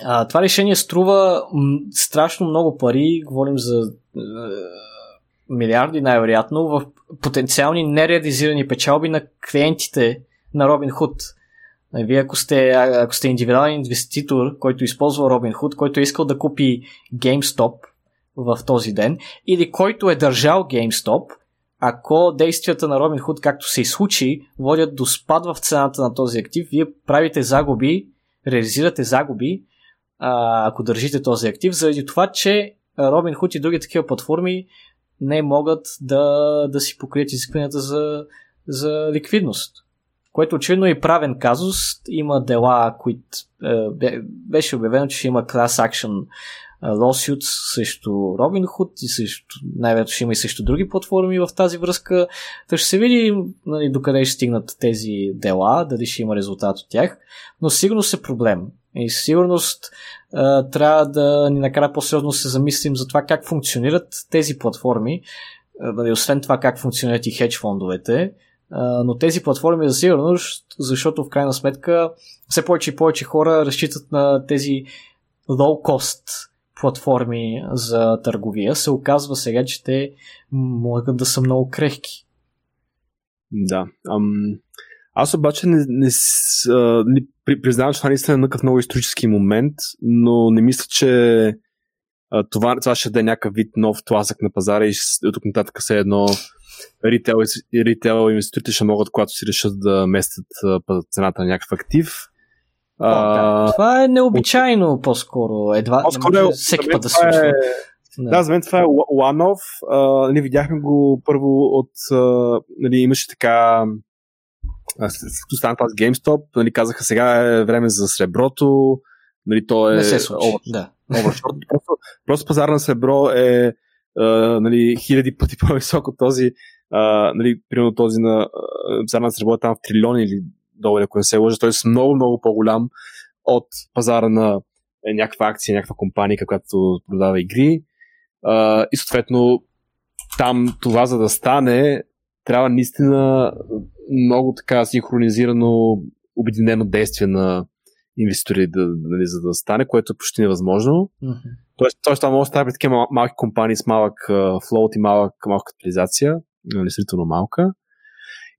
а, това решение струва м- страшно много пари, говорим за е, милиарди най-вероятно, в потенциални нереализирани печалби на клиентите на Robinhood. Вие ако сте, ако сте индивидуален инвеститор, който използва Robinhood, който е искал да купи GameStop в този ден, или който е държал GameStop, ако действията на Robinhood, както се и случи, водят до спад в цената на този актив, вие правите загуби, реализирате загуби, ако държите този актив, заради това, че Robinhood и други такива платформи не могат да, да си покрият изискванията за, за ликвидност. Което очевидно е правен казус. Има дела, които е, беше обявено, че ще има class action lawsuits срещу Robinhood и срещу, най-вероятно ще има и срещу други платформи в тази връзка. Та ще се види нали, докъде ще стигнат тези дела, дали ще има резултат от тях, но сигурно се проблем. И със сигурност а, трябва да ни накара по-сериозно се замислим за това как функционират тези платформи, а, освен това как функционират и хедж фондовете, а, но тези платформи за сигурност, защото в крайна сметка все повече и повече хора разчитат на тези low-cost платформи за търговия, се оказва сега, че те могат да са много крехки. Да. Ам, аз обаче не, не, не признавам, че това наистина е някакъв много исторически момент, но не мисля, че а, това, това ще да е някакъв вид нов тласък на пазара и от тук нататък се едно ритейл, ритейл инвеститорите ще могат, когато си решат да местят цената на някакъв актив. О, да. Това е необичайно от... по-скоро. Едва по-скоро не може всеки път да се случва. Е... Да. да, за мен това е one-off. Uh, нали, видяхме го първо от... Uh, нали, имаше така... Като стана тази GameStop, нали, казаха сега е време за среброто. Нали, то е... Не се случи, over, да. [laughs] Просто, просто пазар на сребро е uh, нали, хиляди пъти [laughs] по-висок от този, uh, нали, примерно този на пазар на сребро е там в трилиони или долари, ако не се лъжа, той е много, много по-голям от пазара на е, някаква акция, някаква компания, която продава игри. Uh, и съответно там това за да стане трябва наистина много така синхронизирано обединено действие на инвеститори да, нали, за да стане, което е почти невъзможно. Mm-hmm. Тоест, тоест това може да стане такива малки компании с малък uh, флоут и малък, малка капитализация, нали, действително малка.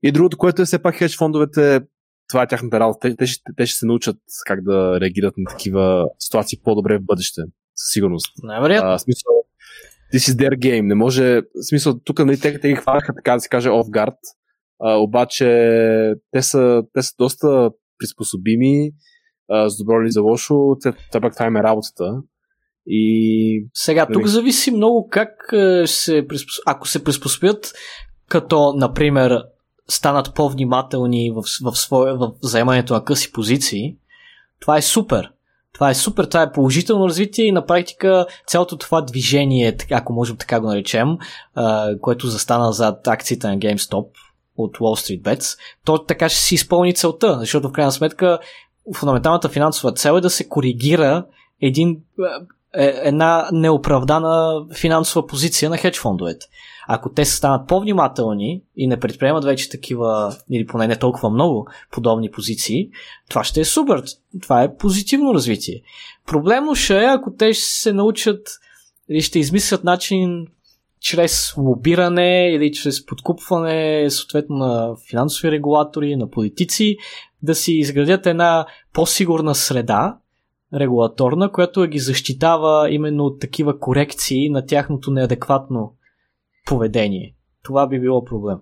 И другото, което е все пак хедж фондовете, това е тяхната работа. Те, те, ще, те ще се научат как да реагират на такива ситуации по-добре в бъдеще, със сигурност. Най-вероятно. смисъл, this is their game. Не може, смисъл, тук нали, те, те ги хванаха, така да се каже, off guard, а, обаче те са, те са доста приспособими, а, с добро или за лошо, те пак това им е работата. И... Сега, тук нали... зависи много как се приспособят. Ако се приспособят като, например, станат по-внимателни в, в, свое, в заемането на къси позиции, това е супер. Това е супер, това е положително развитие и на практика цялото това движение, ако можем така го наречем, което застана зад акциите на GameStop от Wall Street Bets, то така ще си изпълни целта, защото в крайна сметка фундаменталната финансова цел е да се коригира един, е, една неоправдана финансова позиция на хедж фондовете. Ако те станат по-внимателни и не предприемат вече такива, или поне не толкова много подобни позиции, това ще е супер. Това е позитивно развитие. Проблемно ще е, ако те ще се научат или ще измислят начин чрез лобиране или чрез подкупване съответно на финансови регулатори, на политици, да си изградят една по-сигурна среда, регулаторна, която ги защитава именно от такива корекции на тяхното неадекватно поведение. Това би било проблем.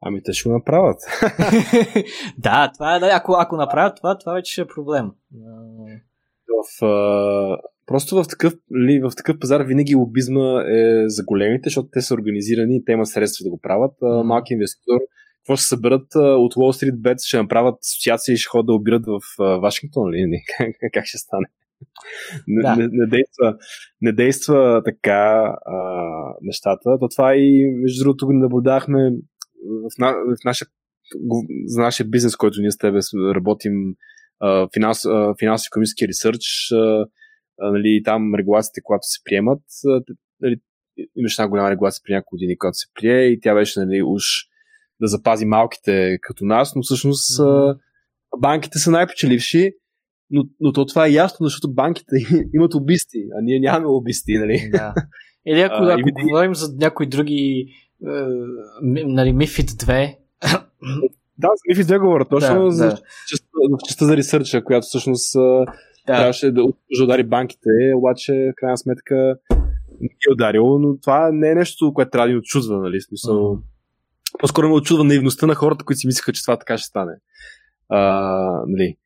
Ами те ще го направят. [laughs] да, това е, да, ако, ако направят това, това вече ще е проблем. В, просто в такъв, ли, в такъв пазар винаги лобизма е за големите, защото те са организирани и те имат средства да го правят. А, малки инвеститор, какво ще съберат от Wall Street Bets, ще направят асоциации и ще ходят да обират в Вашингтон ли? [laughs] Как, как ще стане? не, да. не, не, действа, не действа така а, нещата. То това и, между другото, го наблюдахме в, на, в наша, за нашия бизнес, който ние с тебе работим, финанс, финансово економически ресърч, нали, там регулациите, когато се приемат, нали, имаше една голяма регулация при няколко години, когато се прие и тя беше нали, уж да запази малките като нас, но всъщност mm-hmm. банките са най-печеливши но, но то това е ясно, защото банките [laughs] имат убисти, а ние нямаме убисти, нали? Да. Или ако, [laughs] а, ако винаги... говорим за някои други, е, нали, Мифит 2. да, за Мифит 2 говоря, точно да, за да. Частта, частта за ресърча, която всъщност да. трябваше да, да удари банките, обаче в крайна сметка не ги е ударило, но това не е нещо, което трябва да ни отчудва, нали? Смисъл, mm. По-скоро ме отчудва наивността на хората, които си мислеха, че това така ще стане. А, нали?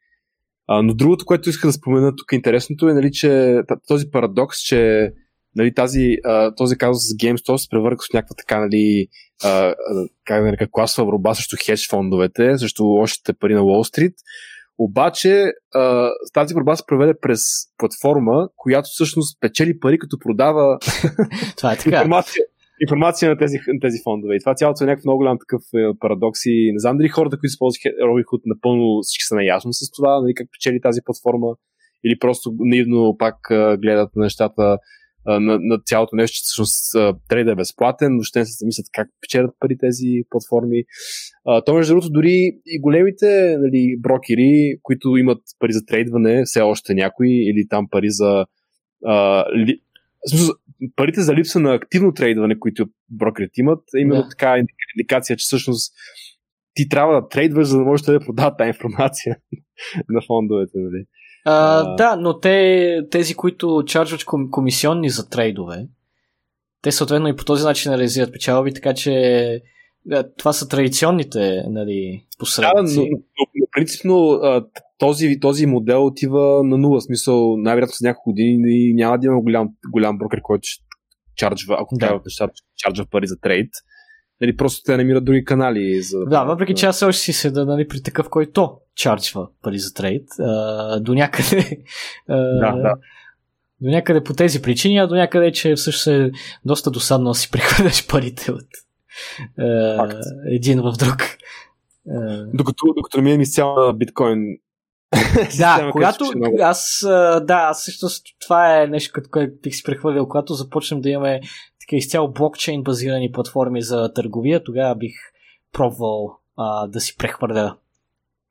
А, но другото, което иска да спомена тук интересното е, нали, че този парадокс, че нали, тази, а, този казус с GameStop се превърка с някаква така, нали, а, как да нарека, класова борба срещу хедж фондовете, срещу лошите пари на Уолл Стрит. Обаче а, тази борба се проведе през платформа, която всъщност печели пари, като продава [laughs] Това е така. информация, информация на тези, на тези фондове. И това цялото е някакъв много голям такъв е, парадокс. И не знам дали хората, които използват Robinhood, напълно всички са наясно с това, нали, как печели тази платформа, или просто наивно пак гледат на нещата на, на цялото нещо, че всъщност трейда е безплатен, но ще не се замислят как печелят пари тези платформи. А, то, между другото, дори и големите нали, брокери, които имат пари за трейдване, все още някои, или там пари за а, ли, смисъл, парите за липса на активно трейдване, които брокерите имат, е именно да. така индикация, че всъщност ти трябва да трейдваш, за да можеш да продават тази информация [laughs] на фондовете. Нали? А, а, да, но те, тези, които чарджват комисионни за трейдове, те съответно и по този начин реализират печалби, така че това са традиционните нали, посредници. Да, но, но, но принципно този, този модел отива на нула. Смисъл, най-вероятно с няколко години няма да има голям, голям брокер, който ще чарджва, ако да. трябва да чарджва пари за трейд. Нали, просто те намират други канали. За... Да, въпреки че аз още си седа нали, при такъв, който чарджва пари за трейд. А, до някъде. А, да, да. До някъде по тези причини, а до някъде, че всъщност е доста досадно да си прехвърляш парите от а, един в друг. Докато, докато минем изцяло на биткоин [laughs] да, когато аз, да, аз също това е нещо, като което бих си прехвърлял, когато започнем да имаме така изцяло блокчейн базирани платформи за търговия, тогава бих пробвал а, да си прехвърля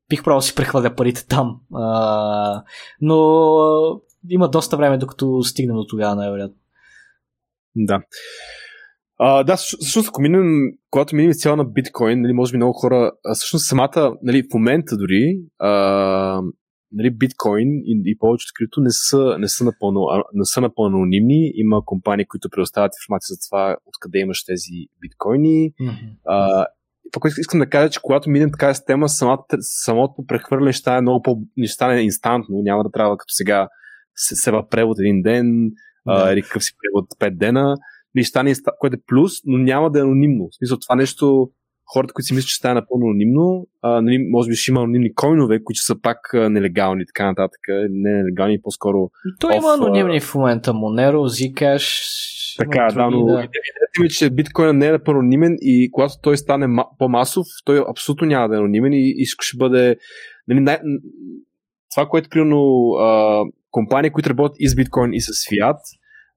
бих да си прехвърля парите там. А, но има доста време, докато стигнем до тогава, най-вероятно. Да. А, да, всъщност, ако минем, когато минем цяло на биткоин, нали, може би много хора, а, всъщност самата, нали, в момента дори, а, нали, биткоин и, и повечето крипто не са, не, са напълно, не са напълно анонимни. Има компании, които предоставят информация за това откъде имаш тези биткоини. Mm-hmm. А, това, което искам да кажа, че когато минем така система, самото, самото прехвърляне ще стане много по не стане инстантно. Няма да трябва като сега се, се превод един ден, yeah. или какъв си превод 5 дена или ще стане, което е плюс, но няма да е анонимно. В смисъл, това нещо, хората, които си мислят, че стане напълно анонимно, а, нали, може би ще има анонимни койнове, които са пак а, нелегални, така нататък. Не нелегални, по-скоро. То има анонимни в момента. Monero, Zcash. Така, да, но да. идеята ми, че биткоинът не е анонимен и когато той стане по-масов, той абсолютно няма да е анонимен и, и ще бъде. Нали, най- това, което примерно компании, които работят и с биткоин и с фиат,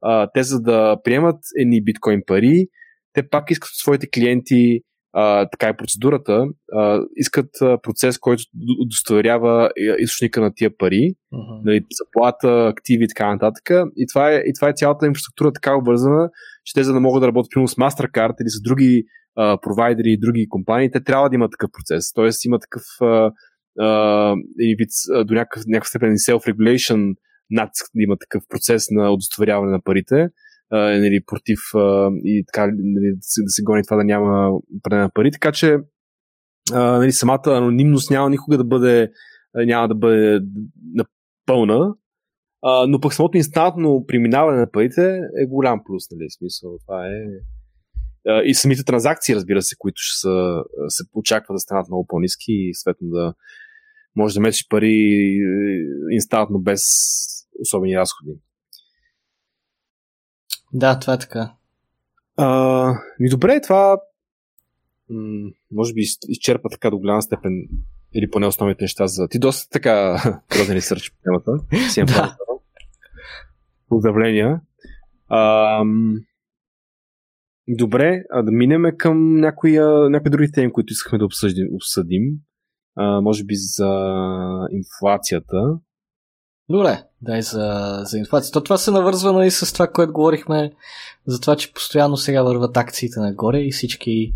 а, те за да приемат едни биткоин пари, те пак искат от своите клиенти а, така е процедурата, а, искат процес, който удостоверява източника на тия пари, uh-huh. нали, заплата, активи и така нататък. И това, е, и това е цялата инфраструктура така обвързана, че те за да могат да работят примерно с MasterCard или с други а, провайдери и други компании, те трябва да имат такъв процес. Тоест има такъв а, а, вид, до някакъв, някакъв степен self-regulation натиск да има такъв процес на удостоверяване на парите а, нали, против а, и така нали, да, се, да се гони това да няма пране на пари. Така че а, нали, самата анонимност няма никога да бъде няма да бъде напълна, а, но пък самото инстантно преминаване на парите е голям плюс, нали, смисъл. Това е и самите транзакции, разбира се, които ще са, се очаква да станат много по-низки и съответно да може да мечеш пари е, инстантно без особени разходи. Да, това е така. А, ми добре, това м- може би изчерпа така до голяма степен или поне основните неща за... Ти доста така [laughs] сериозен ресърч по темата. Си да. Поздравления. А, добре, а да минеме към някои, някои други теми, които искахме да обсъдим. обсъдим. А, може би за инфлацията. Добре, дай за, за инфлацията. Това се навързва нали, с това, което говорихме, за това, че постоянно сега върват акциите нагоре и всички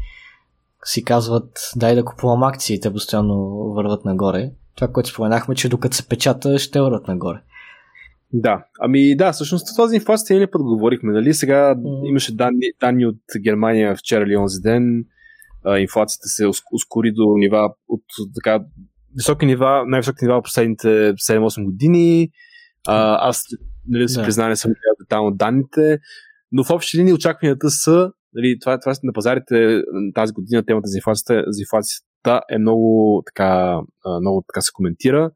си казват, дай да купувам акциите, постоянно върват нагоре. Това, което споменахме, че докато се печата, ще върват нагоре. Да, ами да, всъщност това за инфлацията един път говорихме, нали? Сега mm. имаше данни, данни от Германия вчера или онзи ден. А, инфлацията се ускори до нива от така високи нива, най-високи нива в последните 7-8 години. А, аз, нали, си да. призная, не съм гледал детално данните, но в общи линии очакванията са, нали, това, това на пазарите тази година темата за инфлацията, за инфлацията е много така, много така се коментира.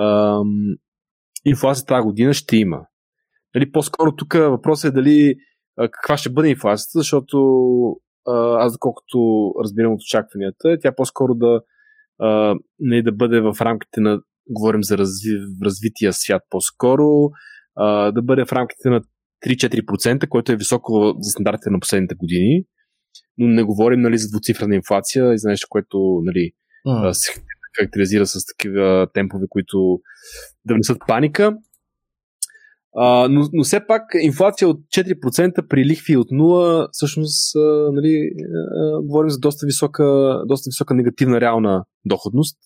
Ам, инфлацията тази година ще има. Нали, по-скоро тук въпросът е дали каква ще бъде инфлацията, защото аз, доколкото разбирам от очакванията, тя по-скоро да а, не да бъде в рамките на, говорим за разви, развития свят по-скоро, а, да бъде в рамките на 3-4%, което е високо за стандартите на последните години. Но не говорим нали, за двуцифрена инфлация и за нещо, което нали, mm. се характеризира с такива темпове, които да внесат паника. Но, но все пак инфлация от 4% при лихви от 0, всъщност а, нали, а, говорим за доста висока, доста висока негативна реална доходност.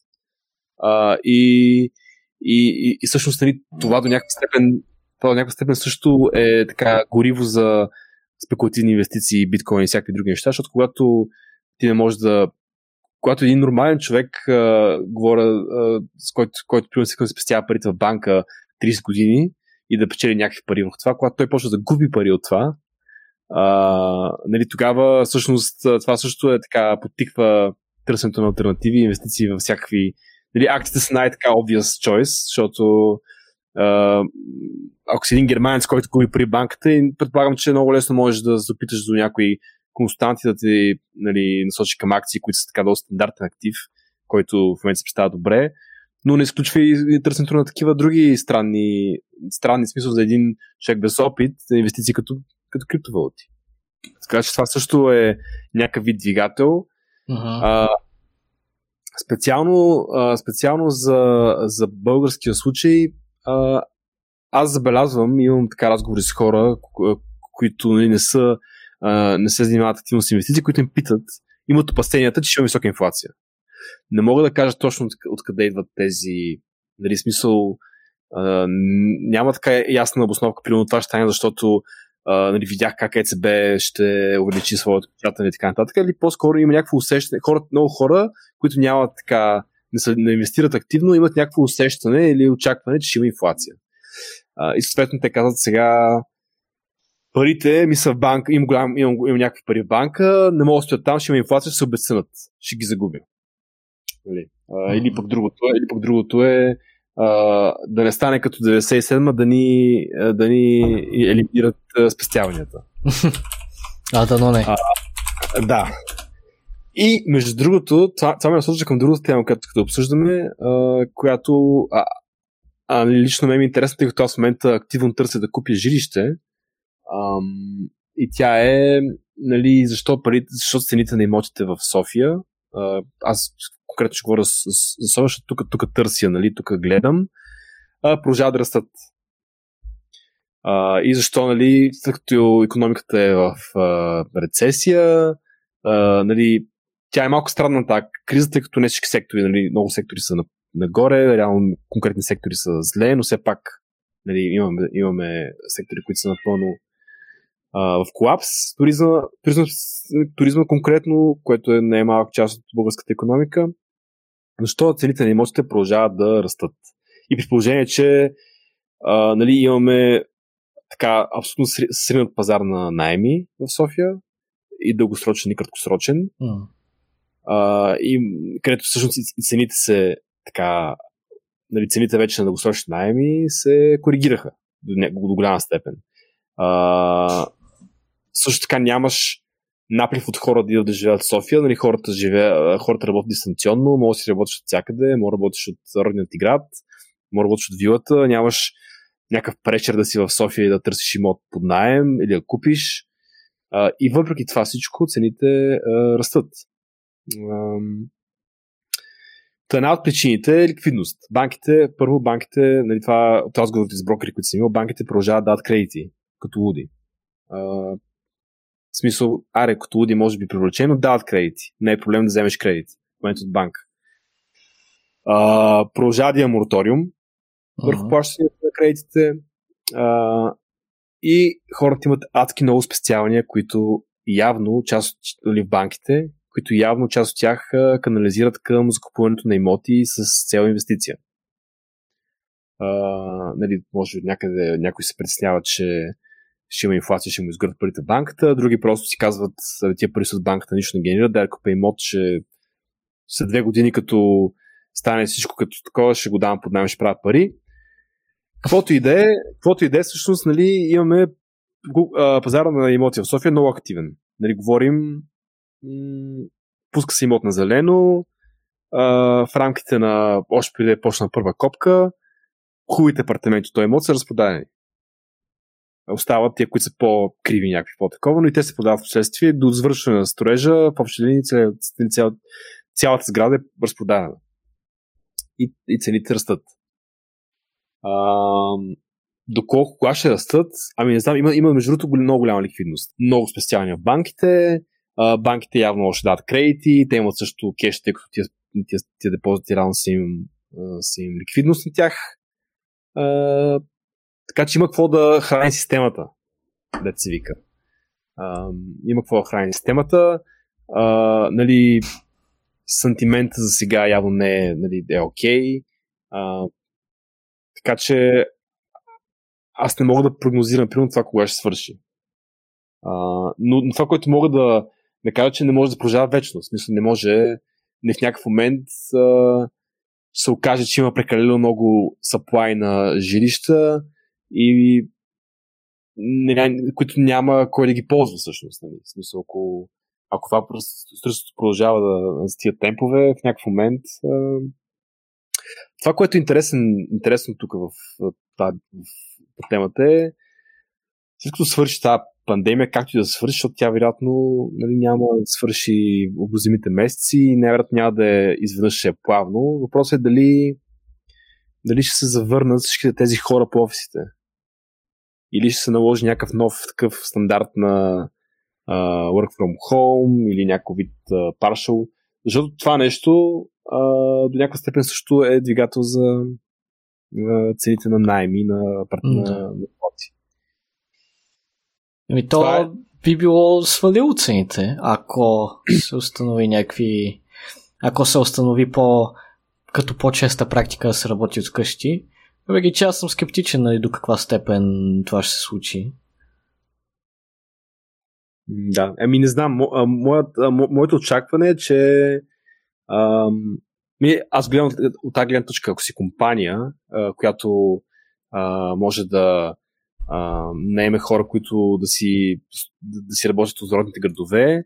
А, и, и, и, и всъщност нали, това до някаква степен до някаква степен също е така гориво за спекулативни инвестиции, биткоин и всякакви други неща, защото когато ти не можеш да когато един нормален човек, а, говоря, а, с който, който примерно се спестява парите в банка 30 години и да печели някакви пари в това, когато той почва да губи пари от това, а, нали, тогава всъщност това също е така, подтиква търсенето на альтернативи, инвестиции в всякакви. Нали, акциите са най-така obvious choice, защото а, ако си един германец, който купи при банката, предполагам, че много лесно можеш да запиташ до някои консултанти да ти нали, насочи към акции, които са така доста стандартен актив, който в момента се представя добре, но не изключва и търсенето на такива други странни, странни смисъл за един човек без опит инвестиции като, като криптовалути. Така че това също е някакъв вид двигател. Uh-huh. А, специално, а, специално за, за българския случай а, аз забелязвам, имам така разговори с хора, които нали, не са не се занимават активно с инвестиции, които им питат, имат опасенията, че ще има висока инфлация. Не мога да кажа точно откъде идват тези, нали, смисъл, а, няма така ясна обосновка, примерно това ще стане, защото а, нали, видях как ЕЦБ ще увеличи своето печатане и така нататък, или по-скоро има някакво усещане, хората, много хора, които нямат така, не, са, не инвестират активно, имат някакво усещане или очакване, че ще има инфлация. А, и съответно те казват сега, парите ми са в банка, имам, голям, имам, имам някакви пари в банка, не мога да стоя там, ще има инфлация, ще се обесценят, ще ги загубя. Нали? А, или, пък другото, или пък другото е а, да не стане като 97 да ни, да ни елиминират спестяванията. [laughs] а, да, но не. А, да. И между другото, това, това ме насочва към другата тема, която да обсъждаме, а, която а, а, лично ме е интересна, тъй като аз в момента активно търся да купя жилище Ам, и тя е, нали, защо парите, защо цените на имотите в София, аз конкретно ще говоря за София, защото тук, тук търся, нали, тук гледам, а, продължават да растат. А, и защо, нали, след като економиката е в а, рецесия, а, нали, тя е малко странна тази криза, тъй като не всички сектори, нали, много сектори са на, нагоре, реално конкретни сектори са зле, но все пак нали, имаме, имаме сектори, които са напълно а, в колапс. Туризма, туризма, туризма конкретно, което е най-малък част от българската економика, защо цените на имотите продължават да растат. И при положение, че а, нали, имаме така абсолютно сринат пазар на найеми в София и дългосрочен и краткосрочен. Mm. А, и където всъщност и цените се така нали, цените вече на дългосрочни найеми се коригираха до, до голяма степен. А, също така нямаш наплив от хора да идват да живеят в София. Нали, хората, живе, хората работят дистанционно, може да си работиш от всякъде, може да работиш от родният ти град, може да работиш от вилата, нямаш някакъв пречер да си в София и да търсиш имот под найем или да купиш. И въпреки това всичко, цените растат. Та една от причините е ликвидност. Банките, първо банките, нали, това от разговорите с брокери, които съм имал, банките продължават да дадат кредити, като луди. В смисъл, аре, като луди може би привлечено, дават кредити. Не е проблем да вземеш кредит в момента от банка. А, продължава да има мораториум върху плащането на кредитите а, и хората имат адски много спестявания, които явно част от нали, в банките които явно част от тях канализират към закупуването на имоти с цел инвестиция. А, нали, може някъде някой се притеснява, че ще има инфлация, ще му изгърят парите в банката, други просто си казват, тия пари с банката нищо не генерират, да купя имот, че след две години като стане всичко като такова, ще го давам под найем, ще правя пари. Каквото и да е, каквото и да е, всъщност, нали, имаме пазара на имоти в София много активен. Нали, говорим пуска се имот на зелено, в рамките на още преди е почна първа копка, хубавите апартаменти от този имот са разпродадени. Остават тия, които са по-криви някакви по-такова, но и те се продават в последствие до завършване на строежа, в общи линии цял, цял, цялата сграда е разпродадена. И, и цените растат. А, доколко кога ще растат, ами не знам, има, има между другото много голяма ликвидност. Много спестявания в банките, а, банките явно ще дадат кредити, те имат също кеш, тъй като тия, тия, тия депозити рано са им, са им ликвидност на тях. А, така че има какво да храни системата, да се вика. а, има какво да храни системата. А, нали, сантимента за сега явно не е, нали, е окей. Okay. така че аз не мога да прогнозирам примерно това кога ще свърши. А, но, но това, което мога да, да кажа, че не може да продължава вечно. В смисъл не може не в някакъв момент а, се окаже, че има прекалено много supply на жилища и които няма кой да ги ползва всъщност. Нали? В смисъл, ако, ако това строителството продължава да с тия темпове, в някакъв момент а, това, което е интересен, интересно тук в, в, в, в темата е след свърши тази пандемия, както и да свърши, защото тя вероятно нали, няма да свърши обозимите месеци и най-вероятно няма да е изведнъж ще е плавно. Въпросът е дали, дали ще се завърнат всичките тези хора по офисите. Или ще се наложи някакъв нов такъв стандарт на uh, work from home или някакъв вид uh, partial. Защото това нещо uh, до някаква степен също е двигател за uh, цените на найми на, на, на, на Ами то е... би било свалило цените, ако се установи някакви... Ако се установи по като по-честа практика да се работи от къщи. Въпреки че аз съм скептичен нали, до каква степен това ще се случи. Да, ами не знам. Мо, моят, мо, моето очакване е, че ам, ми, аз гледам от, от тази гледна точка, ако си компания, а, която а, може да а, наеме хора, които да си, да, да си работят в родните градове,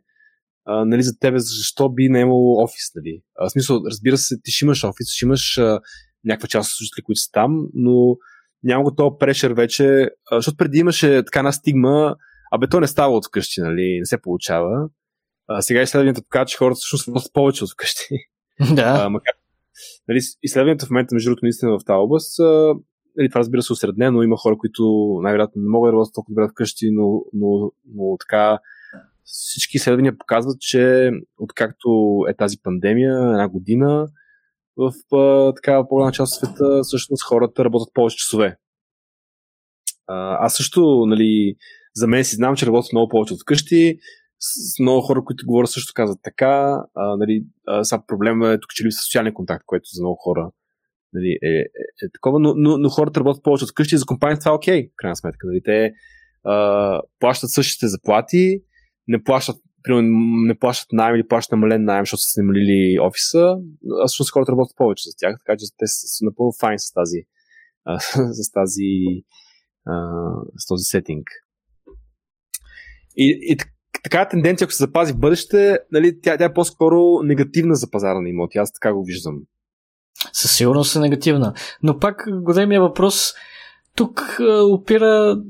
а, нали, за тебе защо би наемал офис, нали? А, в смисъл, разбира се, ти ще имаш офис, ще имаш а, някаква част от служители, които са там, но няма го този прешер вече, защото преди имаше така една стигма, абе то не става от вкъщи, нали, не се получава. А, сега изследванията показват, че хората всъщност работят повече от вкъщи. [laughs] Да. А, макар, нали, изследванията в момента, между другото, наистина в тази област нали, това разбира се осреднено, има хора, които най-вероятно не могат да работят толкова добре вкъщи, но, но, но така всички изследвания показват, че откакто е тази пандемия, една година, в а, такава по-голяма част от света, всъщност хората работят повече часове. А, аз също, нали, за мен си знам, че работя много повече от вкъщи. С много хора, които говорят също казват така. А, нали, а, сега проблема е тук, че липсва социален контакт, което за много хора нали, е, е, е такова, но, но, но хората работят повече от къщи и за компанията това е окей, крайна сметка. Нали. Те а, плащат същите заплати, не плащат не плащат найем или плащат намален найем, защото са намалили офиса, а всъщност хората работят повече за тях, така че те са, напълно файн с тази а, [laughs] с тази а, с този сетинг. И, и така тенденция, ако се запази в бъдеще, нали, тя, тя е по-скоро негативна за пазара на имоти. Аз така го виждам със сигурност е негативна. Но пак големия въпрос тук опира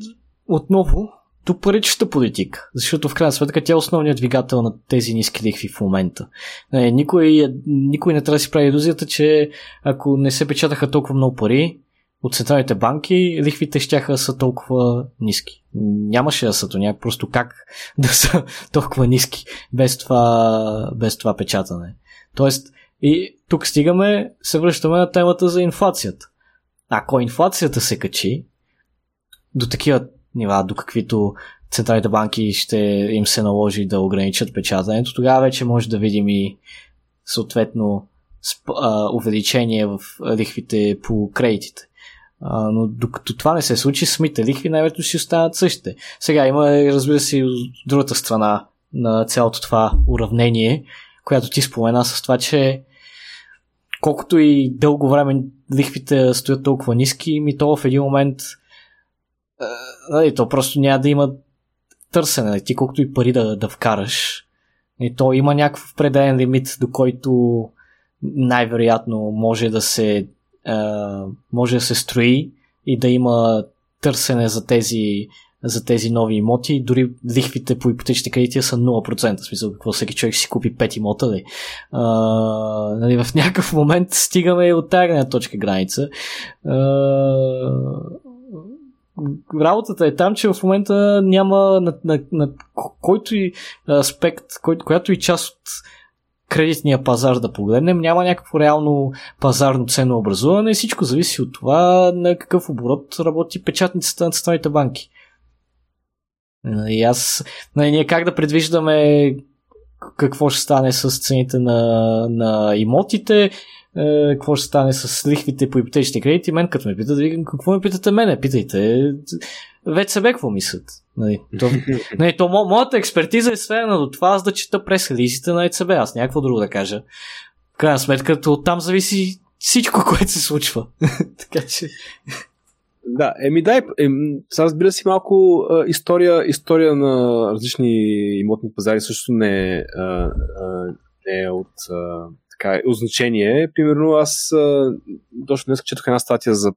отново до паричната политика, защото в крайна сметка тя е основният двигател на тези ниски лихви в момента. Не, никой, е, никой не трябва да си прави иллюзията, че ако не се печатаха толкова много пари от централните банки, лихвите ще са толкова ниски. Нямаше да са то, няма просто как [laughs] да са толкова ниски без това, без това печатане. Тоест, и тук стигаме, се връщаме на темата за инфлацията. Ако инфлацията се качи до такива нива, до каквито централните банки ще им се наложи да ограничат печатането, тогава вече може да видим и съответно увеличение в лихвите по кредитите. А, но докато това не се случи, самите лихви най-вероятно си остават същите. Сега има, разбира се, и другата страна на цялото това уравнение, която ти спомена с това, че колкото и дълго време лихвите стоят толкова ниски, ми то в един момент нали, то просто няма да има търсене. Ти колкото и пари да, да вкараш, и то има някакъв определен лимит, до който най-вероятно може да се може да се строи и да има търсене за тези за тези нови имоти. Дори лихвите по ипотечните кредити са 0%. В смисъл, какво всеки човек си купи 5 имота. Ли? А, нали, в някакъв момент стигаме от тази точка граница. А, работата е там, че в момента няма на, на, на който и аспект, кой, която и част от кредитния пазар да погледнем, няма някакво реално пазарно ценно образуване. Всичко зависи от това на какъв оборот работи печатницата на централните банки. И аз, нали, ние как да предвиждаме какво ще стане с цените на, на имотите, е, какво ще стане с лихвите по ипотечни кредити, мен като ме питат, какво ме питате мене, питайте вече себе какво мислят. Нали, то, [laughs] нали, то, мо, моята експертиза е сведена до това, аз да чета през релизите на ЕЦБ, аз някакво друго да кажа. В крайна сметка, оттам зависи всичко, [laughs] което се случва. [laughs] така че... Да, еми дай, ем, сега разбира си малко а, история, история на различни имотни пазари също не, а, а, не е от а, така, от значение. Примерно аз точно днес четох една статия за,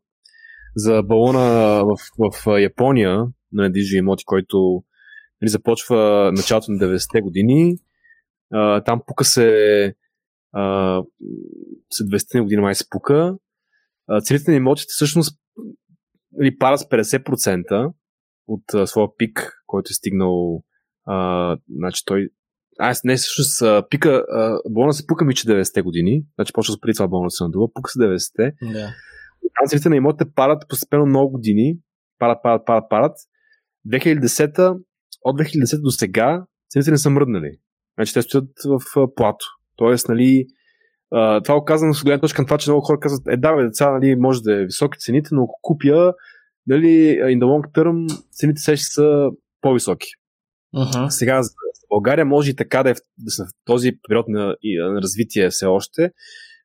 за балона в, в Япония на недвижими имоти, който нали, започва началото на 90-те години. А, там пука се а, след 20-те години май се пука. А, цените на имотите всъщност нали, пара с 50% от а, своя пик, който е стигнал а, значи той аз не, всъщност пика, болна се пука ми, че 90-те години, значи почва преди това болна се надува, пука се 90-те. Да. цените на имотите падат постепенно много години, падат, падат, падат, падат. 2010 от 2010 до сега цените не са мръднали. Значи те стоят в плато. Тоест, нали, това е оказано с гледна точка на това, че много хора казват, е да, бе, деца, нали, може да е високи цените, но ако купя, нали, in the long term, цените се ще са по-високи. Uh-huh. Сега, за България може и така да е в, да са в този период на, на развитие все още,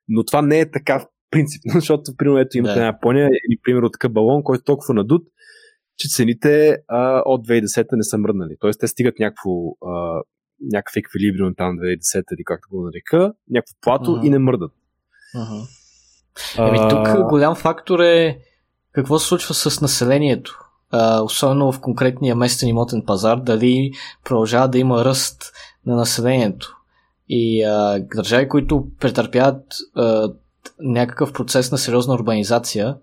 но това не е така принципно, [laughs] защото, примерно, ето имате да. Япония или, примерно, такъв балон, който е толкова надут, че цените а, от 2010 не са мръднали. Тоест, те стигат някакво а, някакъв еквилибриум там 2010 или както го нарека, някакво плато uh-huh. и не мърдат. Uh-huh. Еми тук голям фактор е какво се случва с населението. Особено в конкретния местен имотен пазар, дали продължава да има ръст на населението. И uh, държави, които претърпяват uh, някакъв процес на сериозна урбанизация,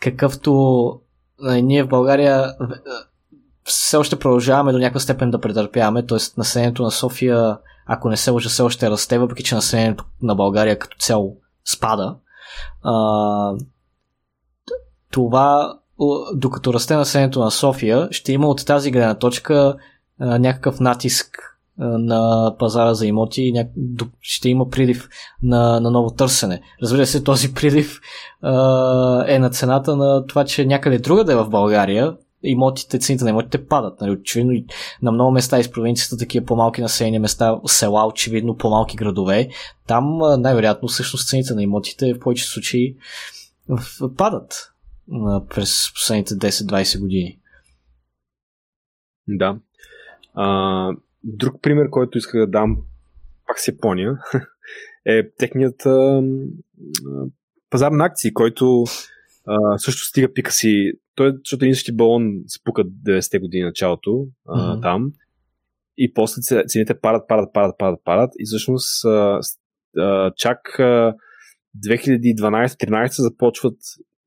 какъвто uh, ние в България все още продължаваме до някаква степен да претърпяваме, т.е. населението на София, ако не се лъжа, все още расте, въпреки че населението на България като цяло спада. А, това, докато расте населението на София, ще има от тази гледна точка а, някакъв натиск на пазара за имоти и ще има прилив на, на ново търсене. Разбира се, този [laughs] прилив а, е на цената на това, че някъде другаде в България имотите, цените на имотите падат. Нали? Очевидно на много места из провинцията, такива по-малки населени места, села, очевидно по-малки градове, там най-вероятно всъщност цените на имотите в повече случаи падат през последните 10-20 години. Да. А, друг пример, който исках да дам, пак с Япония, [laughs] е техният а, пазар на акции, който а, също стига пика си той, защото един същи балон спука 90-те години началото а, mm-hmm. там и после цените падат, падат, падат, падат, падат и всъщност а, а, чак а, 2012-13 започват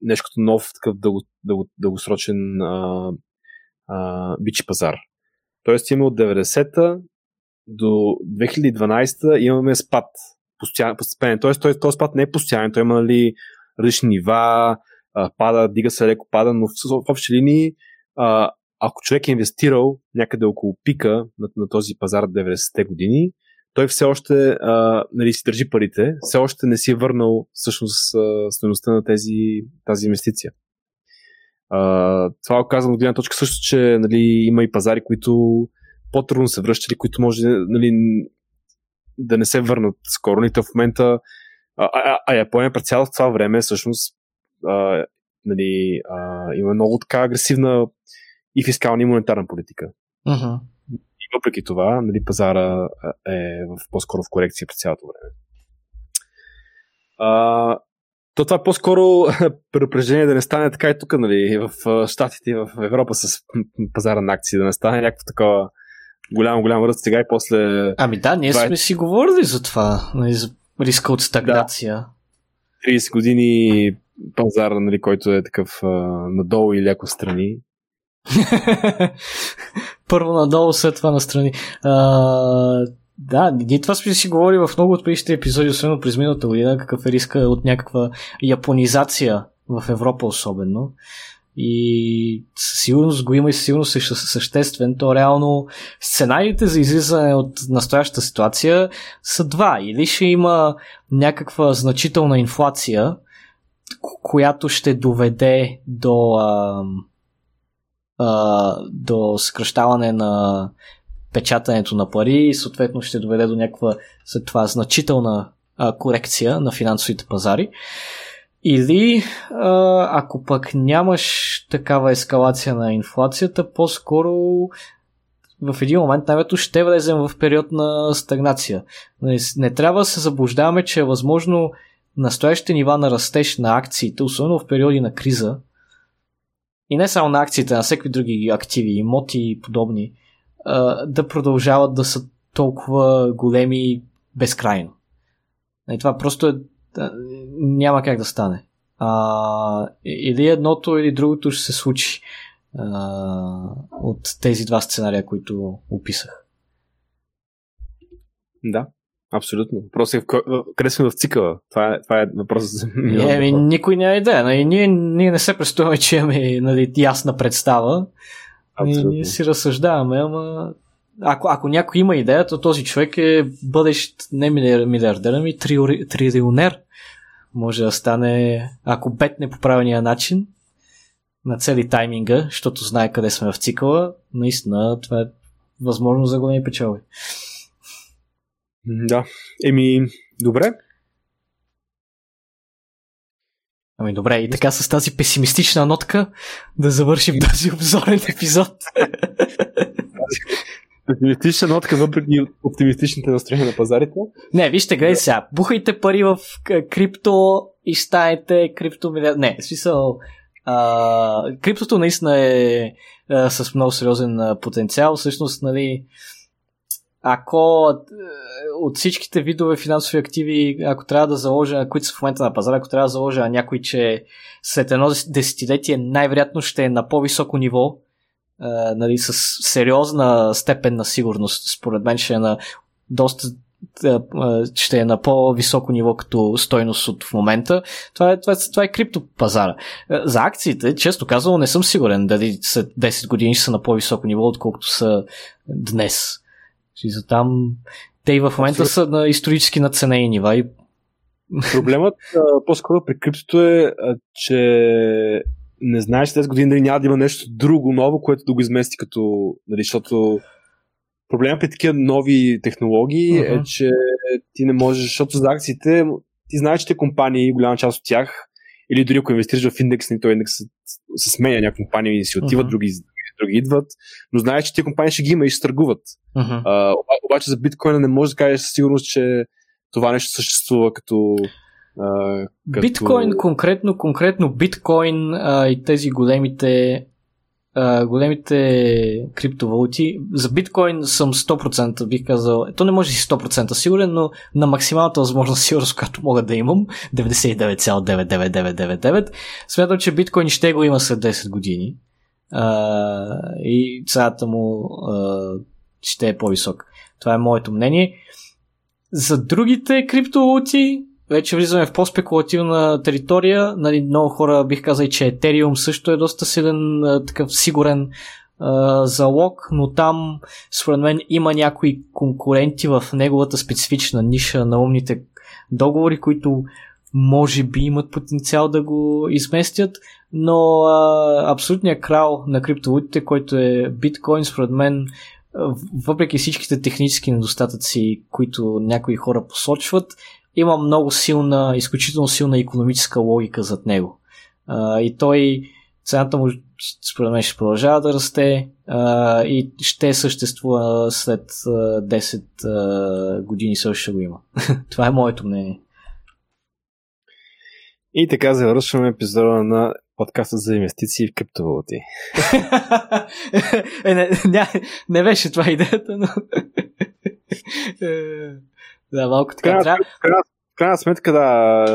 нещо като нов такъв дълго, дълго, дългосрочен а, а, бичи пазар. Тоест имаме от 90-та до 2012 имаме спад. Постоянен, постепенен. Тоест този, този спад не е постоянен. Той има нали, различни нива, а, пада, дига се леко пада, но в, в общи линии, а, ако човек е инвестирал някъде около пика на, на този пазар 90-те години, той все още а, нали, си държи парите, все още не си е върнал всъщност стоеността на тези, тази инвестиция. А, това е от гледна точка също, че нали, има и пазари, които по-трудно се връщали, които може нали, да не се върнат скоро. Нито в момента а, а, а Япония през цялото това време всъщност а, нали, а, има много така агресивна и фискална и монетарна политика. Uh-huh. Въпреки това, нали, пазара е в, по-скоро в корекция през цялото време. А, то това по-скоро [laughs] предупреждение да не стане така и тук, нали, в Штатите и в Европа с пазара на акции, да не стане някакво такова голям, голям ръст сега и после... Ами да, ние 20... сме си говорили за това, нали, за риска от стагнация. Да. 30 години пазар, нали, който е такъв а, надолу и леко страни. [laughs] Първо надолу, след това настрани. А, да, ние това сме си говорили в много от предишните епизоди, особено през миналата година, какъв е риска от някаква японизация в Европа особено. и със сигурност го има и със сигурност е съществен, то реално сценариите за излизане от настоящата ситуация са два. Или ще има някаква значителна инфлация, която ще доведе до, а, до съкръщаване на печатането на пари и съответно ще доведе до някаква след това значителна а, корекция на финансовите пазари. Или а, ако пък нямаш такава ескалация на инфлацията, по-скоро в един момент най ще влезем в период на стагнация. Не трябва да се заблуждаваме, че е възможно настоящите нива на растеж на акциите, особено в периоди на криза, и не само на акциите, на всеки други активи, имоти и подобни, да продължават да са толкова големи безкрайно. И това просто е, няма как да стане. А, или едното, или другото ще се случи а, от тези два сценария, които описах. Да, абсолютно. Въпросът е къде сме в цикъла. Това е, това е въпрос за е, ми, никой няма идея. Нали? Ние, ние не се представяме, че имаме нали, ясна представа. Ние, ние си разсъждаваме, ама ако, ако някой има идея, то този човек е бъдещ не милиардер, ами трилионер. Може да стане, ако бетне по правилния начин, на цели тайминга, защото знае къде сме в цикъла, наистина това е възможно за големи печалби. Да. Еми, добре. Ами добре, и така с тази песимистична нотка да завършим този обзорен епизод. Песимистична нотка, въпреки оптимистичните настроения на пазарите. Не, вижте, гледай сега. Бухайте пари в крипто и станете криптомилиард. Не, в смисъл. А, криптото наистина е а, с много сериозен потенциал. Всъщност, нали, ако от всичките видове финансови активи, ако трябва да заложа, които са в момента на пазара, ако трябва да заложа на някой, че след едно десетилетие най-вероятно ще е на по-високо ниво, а, нали, с сериозна степен на сигурност, според мен ще е на доста ще е на по-високо ниво като стойност от в момента. Това е, това е, това е криптопазара. За акциите, често казвам, не съм сигурен дали след 10 години ще са на по-високо ниво, отколкото са днес. За там те и в момента са на исторически наценени нива и Проблемът по-скоро при криптото е, че не знаеш 10 години дали няма да има нещо друго ново, което да го измести като, нали, защото проблемът при такива нови технологии uh-huh. е, че ти не можеш, защото за акциите ти знаеш, че те компании, голяма част от тях, или дори ако инвестираш в индекс, ни то индекс се сменя, някои компании и си отиват, uh-huh. други, други идват, но знаеш, че тези компании ще ги има и ще търгуват. Uh-huh. А, обаче за биткоина не можеш да кажеш със сигурност, че това нещо съществува като Uh, като... Биткоин конкретно, конкретно биткоин uh, и тези големите uh, големите криптовалути. За биткоин съм 100% бих казал. То не може да си 100% сигурен, но на максималната възможна сигурност, която мога да имам, 99,99999, смятам, че биткоин ще го има след 10 години. Uh, и цената му uh, ще е по-висок. Това е моето мнение. За другите криптовалути, вече влизаме в по-спекулативна територия. Нали, много хора бих казали, че Ethereum също е доста силен, такъв сигурен а, залог, но там според мен има някои конкуренти в неговата специфична ниша на умните договори, които може би имат потенциал да го изместят, но а, абсолютният крал на криптовалутите, който е биткоин, според мен, въпреки всичките технически недостатъци, които някои хора посочват, има много силна, изключително силна економическа логика зад него. А, и той, цената му според мен ще продължава да расте а, и ще съществува след а, 10 а, години също ще го има. [laughs] Това е моето мнение. И така завършваме епизода на подкаста за инвестиции в криптовалути. [laughs] е, не, не, не беше това идеята, но... [laughs] Да, малко така. Крайна, трябва... в крайна сметка, да,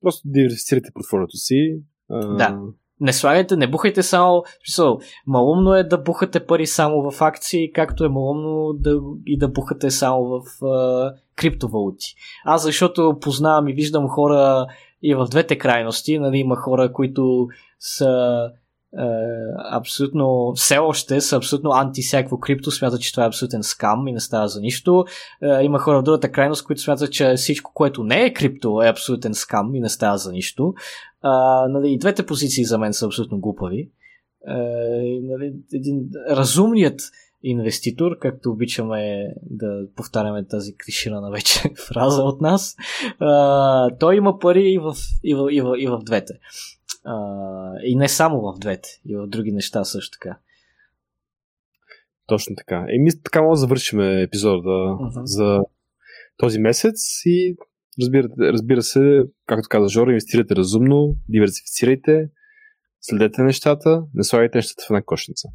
просто диверсифицирайте портфолиото си. Да. Не слагайте, не бухайте само. Смисъл, малумно е да бухате пари само в акции, както е малумно да, и да бухате само в а, криптовалути. Аз защото познавам и виждам хора и в двете крайности. Нали, има хора, които са абсолютно, все още са абсолютно анти всякакво крипто, смятат, че това е абсолютен скам и не става за нищо. Има хора в другата крайност, които смятат, че всичко, което не е крипто, е абсолютен скам и не става за нищо. нали, и двете позиции за мен са абсолютно глупави. нали, един разумният инвеститор, както обичаме да повтаряме тази клиширана вече [laughs] фраза от нас, а, той има пари и в, и в, и в, и в двете. А, и не само в двете, и в други неща също така. Точно така. Еми, така може да завършим епизода uh-huh. за този месец и разбира, разбира се, както каза Жора, инвестирайте разумно, диверсифицирайте, следете нещата, не слагайте нещата в една кошница.